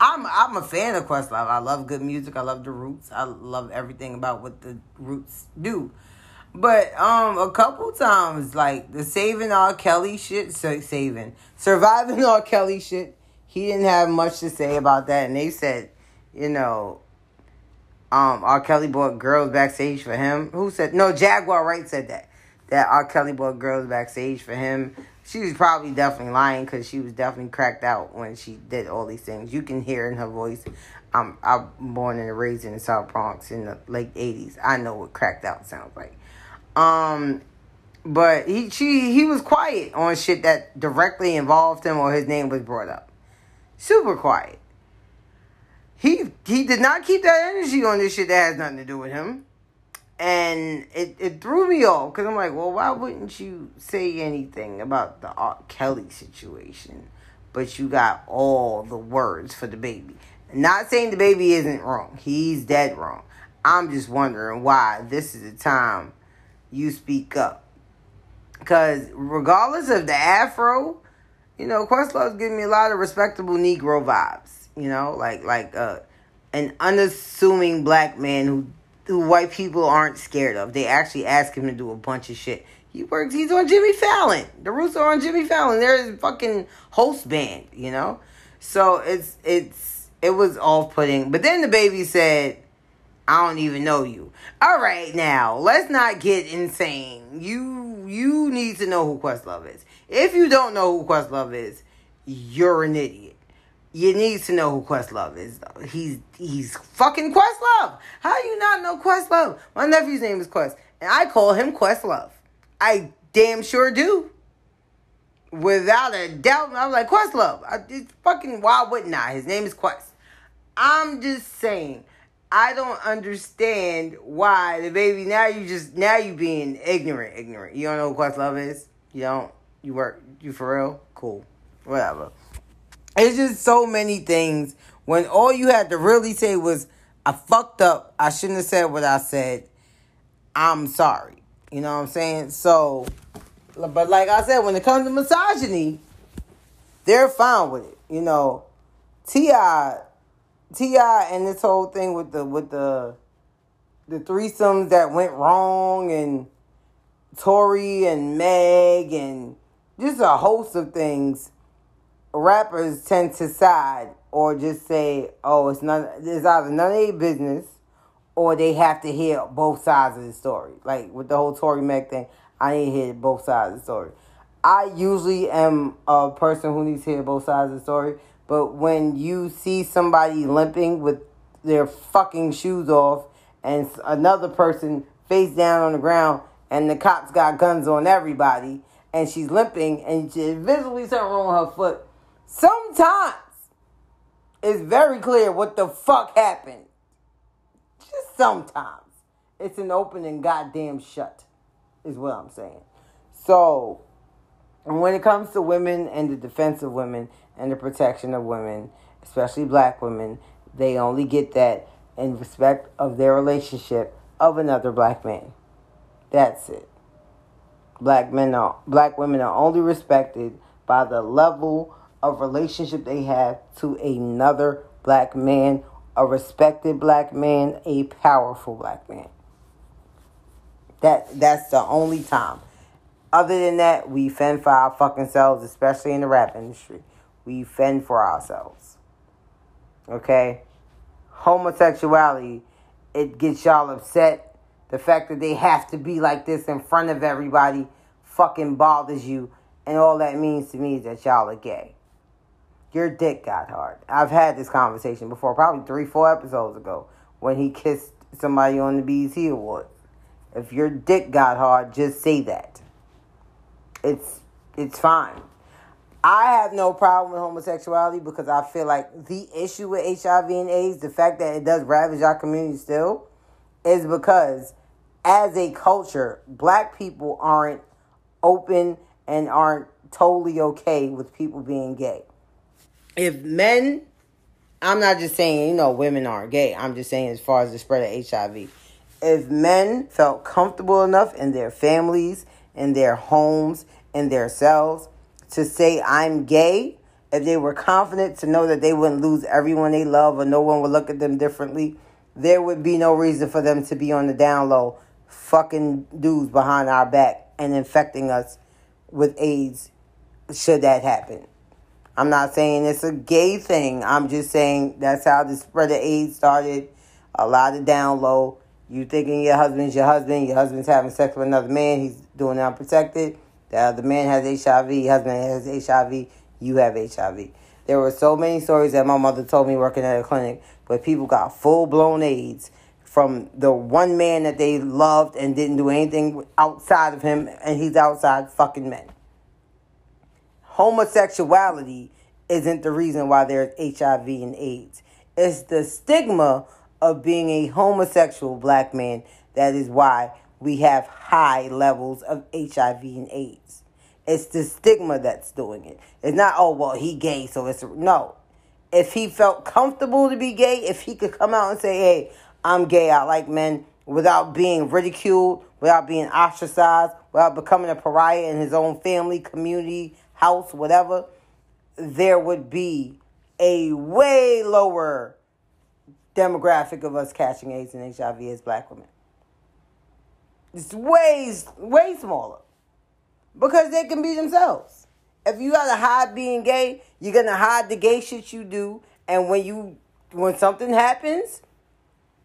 I'm I'm a fan of Questlove. I love good music. I love the Roots. I love everything about what the Roots do. But um, a couple times, like the saving R. Kelly shit, so saving surviving [LAUGHS] R. Kelly shit, he didn't have much to say about that, and they said, you know, um, R. Kelly bought girls backstage for him. Who said no? Jaguar Wright said that that R. Kelly bought girls backstage for him. She was probably definitely lying because she was definitely cracked out when she did all these things. You can hear in her voice. I'm I'm born and raised in the South Bronx in the late '80s. I know what cracked out sounds like. Um, but he she he was quiet on shit that directly involved him or his name was brought up. Super quiet. He he did not keep that energy on this shit that has nothing to do with him. And it, it threw me off because I'm like, well, why wouldn't you say anything about the R. Kelly situation? But you got all the words for DaBaby. Not saying DaBaby isn't wrong. He's dead wrong. I'm just wondering why this is the time you speak up. Because regardless of the afro, you know, Questlove's giving me a lot of respectable Negro vibes. You know, like like uh, an unassuming black man who who white people aren't scared of. They actually ask him to do a bunch of shit. He works. He's on Jimmy Fallon. The Roots are on Jimmy Fallon. They're his fucking host band. You know, so it's it's it was off putting. But then DaBaby said, "I don't even know you." All right, now let's not get insane. You you need to know who Questlove is. If you don't know who Questlove is, you're an idiot. You need to know who Questlove is. Though. He's he's fucking Questlove. How you not know Questlove? My nephew's name is Quest, and I call him Questlove. I damn sure do. Without a doubt, I'm like Questlove. I, it's fucking why wouldn't I? His name is Quest. I'm just saying. I don't understand why DaBaby now you just now you being ignorant, ignorant. You don't know who Questlove is. You don't. You work. You for real? Cool. Whatever. It's just so many things when all you had to really say was, I fucked up. I shouldn't have said what I said. I'm sorry. You know what I'm saying? So, but like I said, when it comes to misogyny, they're fine with it. You know, T.I. T.I. and this whole thing with the with the the threesomes that went wrong and Tory and Meg and just a host of things rappers tend to side or just say, "Oh, it's none. It's either none of their business, or they have to hear both sides of the story." Like with the whole Tory Mac thing, I need to hear both sides of the story. I usually am a person who needs to hear both sides of the story, but when you see somebody limping with their fucking shoes off and another person face down on the ground and the cops got guns on everybody and she's limping and she visibly something wrong with her foot Sometimes it's very clear what the fuck happened. Just sometimes. It's an open and goddamn shut, is what I'm saying. So, when it comes to women and the defense of women and the protection of women, especially black women, they only get that in respect of their relationship of another black man. That's it. Black men are black women are only respected by the level of relationship they have to another black man, a respected black man, a powerful black man. That that's the only time. Other than that, we fend for our fucking selves, especially in the rap industry. We fend for ourselves. Okay? Homosexuality, it gets y'all upset. The fact that they have to be like this in front of everybody fucking bothers you. And all that means to me is that y'all are gay. Your dick got hard. I've had this conversation before, probably three, four episodes ago, when he kissed somebody on the BET Awards. If your dick got hard, just say that. It's it's fine. I have no problem with homosexuality because I feel like the issue with HIV and AIDS, the fact that it does ravage our community still, is because as a culture, black people aren't open and aren't totally okay with people being gay. If men, I'm not just saying, you know, women aren't gay, I'm just saying as far as the spread of HIV. If men felt comfortable enough in their families, in their homes, in their selves, to say I'm gay, if they were confident to know that they wouldn't lose everyone they love or no one would look at them differently, there would be no reason for them to be on the down low, fucking dudes behind our back and infecting us with AIDS should that happen. I'm not saying it's a gay thing. I'm just saying that's how the spread of AIDS started. A lot of down low. You thinking your husband's your husband, your husband's having sex with another man, he's doing it unprotected. The other man has HIV, husband has HIV, you have HIV. There were so many stories that my mother told me working at a clinic where people got full blown AIDS from the one man that they loved and didn't do anything outside of him, and he's outside fucking men. Homosexuality isn't the reason why there's HIV and AIDS. It's the stigma of being a homosexual black man that is why we have high levels of HIV and AIDS. It's the stigma that's doing it. It's not, oh, well, he gay, so it's. No. If he felt comfortable to be gay, if he could come out and say, hey, I'm gay, I like men, without being ridiculed, without being ostracized, without becoming a pariah in his own family, community, house, whatever, there would be a way lower demographic of us catching AIDS and HIV as black women. It's way, way smaller. Because they can be themselves. If you gotta hide being gay, you're gonna hide the gay shit you do. And when you when something happens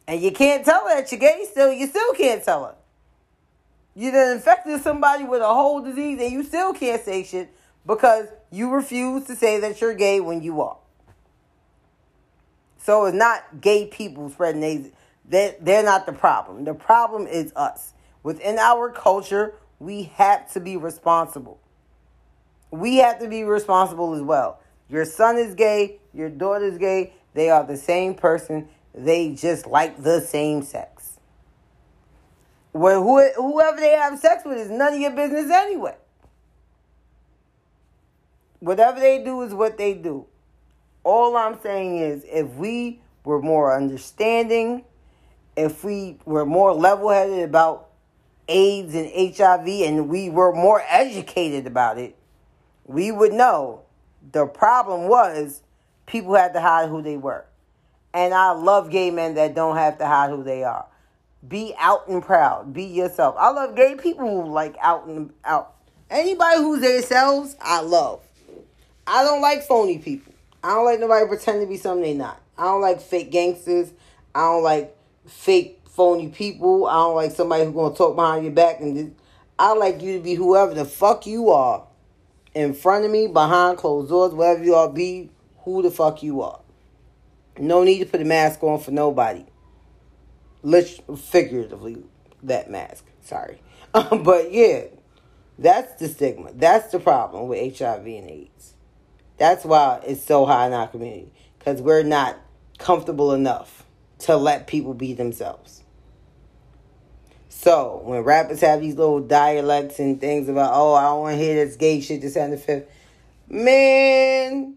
and you can't tell her that you're gay still, you still can't tell her. You done infected somebody with a whole disease and you still can't say shit because you refuse to say that you're gay when you are. So it's not gay people spreading AIDS. They're, they're not the problem. The problem is us. Within our culture, we have to be responsible. We have to be responsible as well. Your son is gay, your daughter's gay, they are the same person, they just like the same sex. Well, whoever they have sex with is none of your business anyway. Whatever they do is what they do. All I'm saying is if we were more understanding, if we were more level headed about AIDS and HIV and we were more educated about it, we would know the problem was people had to hide who they were. And I love gay men that don't have to hide who they are. Be out and proud. Be yourself. I love gay people who like out and out. Anybody who's themselves, I love. I don't like phony people. I don't like nobody pretend to be something they not. I don't like fake gangsters. I don't like fake phony people. I don't like somebody who's gonna talk behind your back and just, I like you to be whoever the fuck you are. In front of me, behind closed doors, wherever you are, be who the fuck you are. No need to put a mask on for nobody. Let's figuratively that mask. Sorry. [LAUGHS] but yeah, that's the stigma. That's the problem with HIV and AIDS. That's why it's so high in our community. Because we're not comfortable enough to let people be themselves. So when rappers have these little dialects and things about, oh, I don't want to hear this gay shit, this and the fifth, man,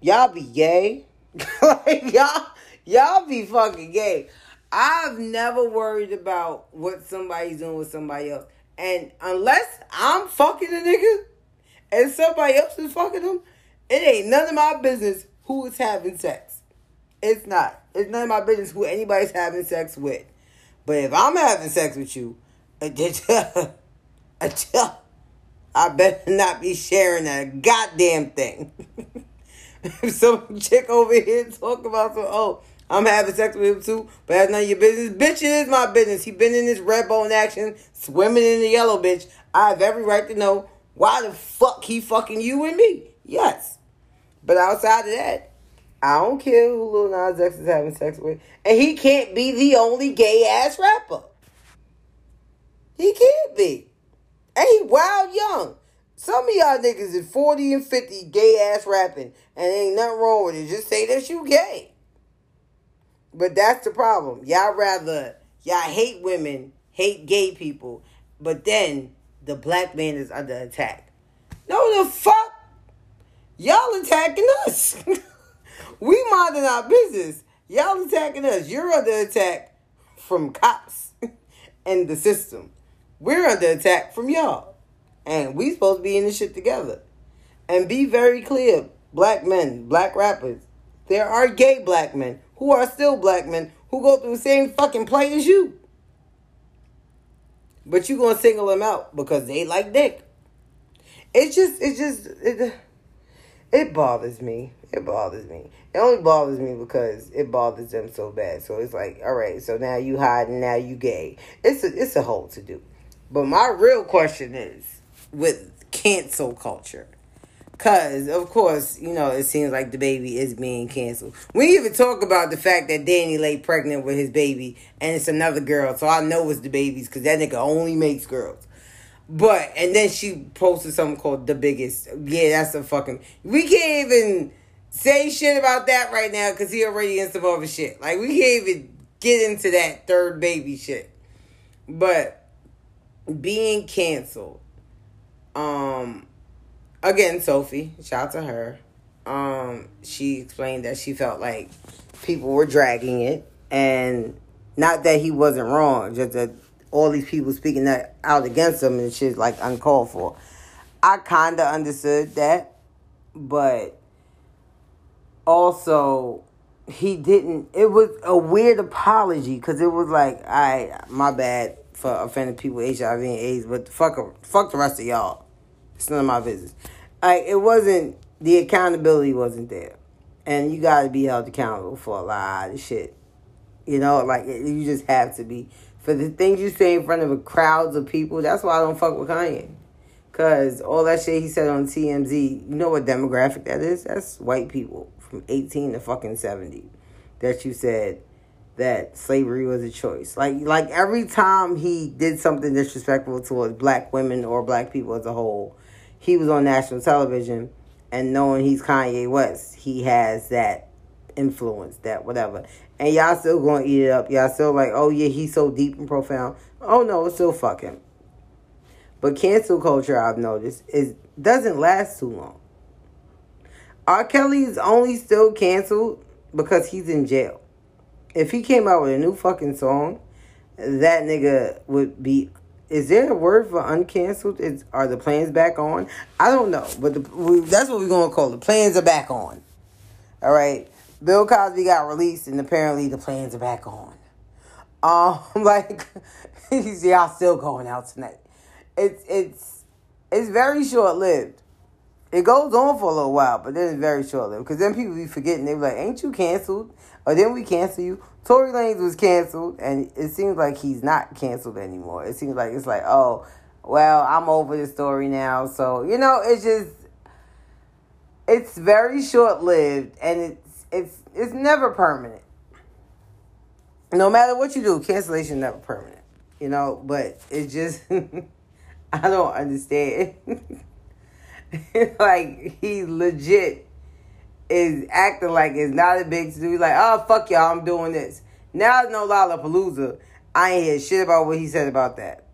y'all be gay. [LAUGHS] like y'all, y'all be fucking gay. I've never worried about what somebody's doing with somebody else, and unless I'm fucking a nigga and somebody else is fucking them, it ain't none of my business who is having sex. It's not. It's none of my business who anybody's having sex with. But if I'm having sex with you, [LAUGHS] I better not be sharing a goddamn thing. [LAUGHS] if some chick over here talk about some, oh, I'm having sex with him too, but that's none of your business. Bitch, it is my business. He been in this red bone action, swimming in the yellow bitch. I have every right to know why the fuck he fucking you and me. Yes. But outside of that, I don't care who Lil Nas X is having sex with. And he can't be the only gay ass rapper. He can't be. And he wild young. Some of y'all niggas is 40 and 50 gay ass rapping. And ain't nothing wrong with it. Just say that you gay. But that's the problem. Y'all rather, y'all hate women, hate gay people. But then the black man is under attack. No, the fuck? Y'all attacking us. [LAUGHS] we minding our business. Y'all attacking us. You're under attack from cops [LAUGHS] and the system. We're under attack from y'all. And we supposed to be in this shit together. And be very clear, black men, black rappers, there are gay black men who are still black men who go through the same fucking plight as you. But you gonna single them out because they like dick. It's just, it's just, it, it bothers me. It bothers me. It only bothers me because it bothers them so bad. So it's like, all right, so now you hiding, now you gay. It's a, it's a whole to do. But my real question is with cancel culture. Cause of course, you know, it seems like DaBaby is being canceled. We even talk about the fact that DaniLeigh pregnant with his baby and it's another girl, so I know it's DaBaby's because that nigga only makes girls. But and then she posted something called the biggest. Yeah, that's a fucking. We can't even say shit about that right now because he already in some other shit. Like we can't even get into that third baby shit. But being canceled. Um again, Sophie, shout out to her. Um, she explained that she felt like people were dragging it, and not that he wasn't wrong, just that all these people speaking that out against him and shit's like uncalled for. I kinda understood that, but also he didn't. It was a weird apology because it was like, I my bad for offending people HIV and AIDS, but fuck fuck the rest of y'all. It's none of my business. Like it wasn't the accountability wasn't there, and you got to be held accountable for a lot of shit. You know, like you just have to be for the things you say in front of crowds of people. That's why I don't fuck with Kanye, cause all that shit he said on TMZ. You know what demographic that is? That's white people from eighteen to fucking seventy. That you said that slavery was a choice. Like like every time he did something disrespectful towards black women or black people as a whole, he was on national television and knowing he's Kanye West, he has that influence, that whatever. And y'all still gonna eat it up. Y'all still like, oh yeah, he's so deep and profound. Oh no, it's still fucking. But cancel culture, I've noticed, is doesn't last too long. R. Kelly is only still canceled because he's in jail. If he came out with a new fucking song, that nigga would be is there a word for uncanceled? Is are the plans back on? I don't know, but the, we, that's what we're gonna call it. The plans are back on. All right. Bill Cosby got released, and apparently the plans are back on. Um, [LAUGHS] like [LAUGHS] y'all still going out tonight. It's it's it's very short lived. It goes on for a little while, but then it's very short lived. Because then people be forgetting. They be like, "Ain't you canceled?" Or then we cancel you. Tory Lanez was canceled, and it seems like he's not canceled anymore. It seems like it's like, oh, well, I'm over the story now. So you know, it's just it's very short lived, and it's it's it's never permanent. No matter what you do, cancellation never permanent. You know, but it just [LAUGHS] I don't understand. [LAUGHS] like he legit is acting like it's not a big to do. He's like, oh fuck y'all, I'm doing this. Now no Lollapalooza. I ain't hear shit about what he said about that.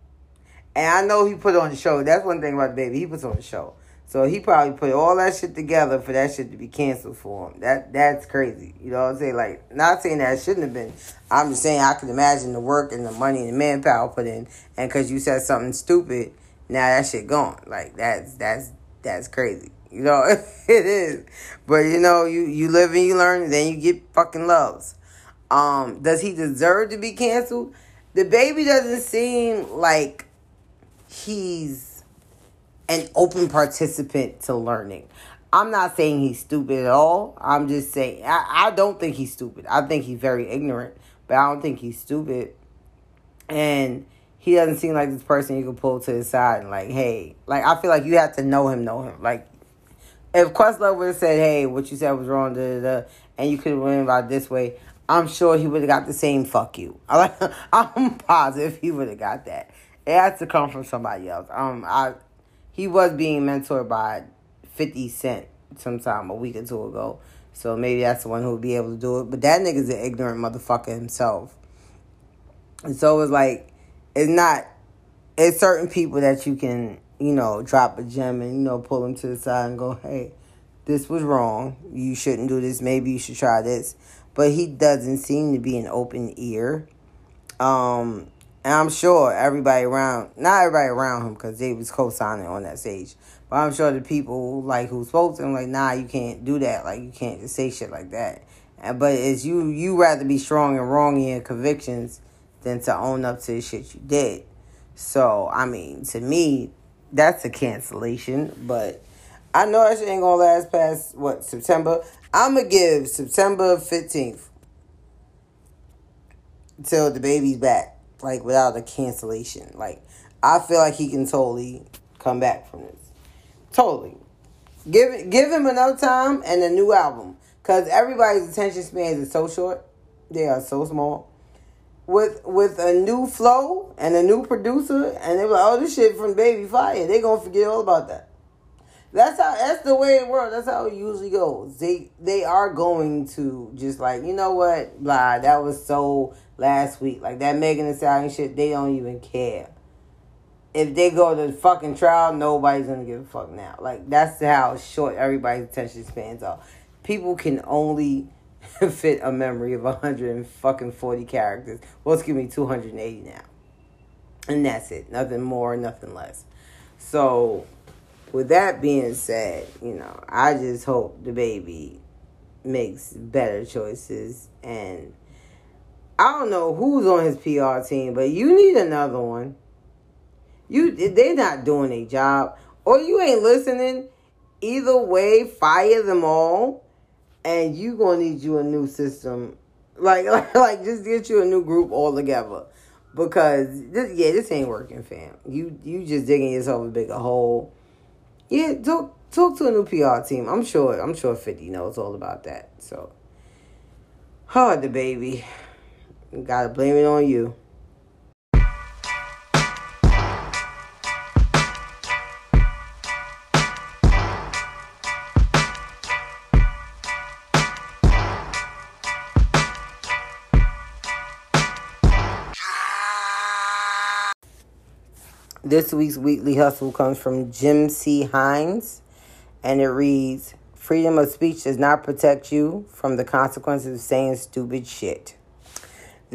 And I know he put on the show. That's one thing about DaBaby. He puts on the show. So he probably put all that shit together for that shit to be canceled for him. That that's crazy. You know what I'm saying? Like not saying that shouldn't have been. I'm just saying I can imagine the work and the money and the manpower put in. And cause you said something stupid, now that shit gone. Like that's that's that's crazy. You know, [LAUGHS] it is. But you know, you you live and you learn, and then you get fucking loves. Um, does he deserve to be canceled? DaBaby doesn't seem like he's an open participant to learning. I'm not saying he's stupid at all. I'm just saying I, I don't think he's stupid. I think he's very ignorant, but I don't think he's stupid. And he doesn't seem like this person you can pull to the side and like, hey, like I feel like you have to know him, know him. Like if Questlove would have said, hey, what you said was wrong, da, da, da, and you could have went about this way, I'm sure he would have got the same fuck you. [LAUGHS] I'm positive he would have got that. It has to come from somebody else. Um, I he was being mentored by 50 Cent sometime a week or two ago. So maybe that's the one who would be able to do it. But that nigga's an ignorant motherfucker himself. And so it's like, it's not, it's certain people that you can, you know, drop a gem and, you know, pull them to the side and go, hey, this was wrong. You shouldn't do this. Maybe you should try this. But he doesn't seem to be an open ear. Um, and I'm sure everybody around, not everybody around him, because they was co-signing on that stage. But I'm sure the people like who spoke to him, like, nah, you can't do that. Like, you can't just say shit like that. But it's you, you rather be strong and wrong in your convictions than to own up to the shit you did. So, I mean, to me, that's a cancellation. But I know that shit ain't gonna last past what September. I'm gonna give September 15th till DaBaby's back, like without a cancellation. Like, I feel like he can totally come back from this. Totally. Give give him enough time and a new album, cause everybody's attention spans is so short. They are so small. With with a new flow and a new producer, and they're like, "Oh, this shit from Baby Fire." They gonna forget all about that. That's how. That's the way it works. That's how it usually goes. They they are going to just like you know what, blah. That was so last week. Like that Megan Thee Stallion shit. They don't even care. If they go to fucking trial, nobody's gonna give a fuck now. Like that's how short everybody's attention spans are. People can only [LAUGHS] fit a memory of 140 characters. Well, excuse me, 280 now. And that's it. Nothing more, nothing less. So, with that being said, you know, I just hope DaBaby makes better choices. And I don't know who's on his PR team, but you need another one. You they're not doing a job, or you ain't listening. Either way, fire them all and you gonna need you a new system, like like, [LAUGHS] like just get you a new group altogether, because this yeah this ain't working, fam. You you just digging yourself a bigger hole. Yeah, talk talk to a new PR team. I'm sure I'm sure Fifty knows all about that. So hard DaBaby, gotta blame it on you. This week's weekly hustle comes from Jim C. Hines, and it reads Freedom of speech does not protect you from the consequences of saying stupid shit.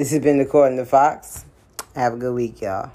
This has been the Court and the Fox. Have a good week, y'all.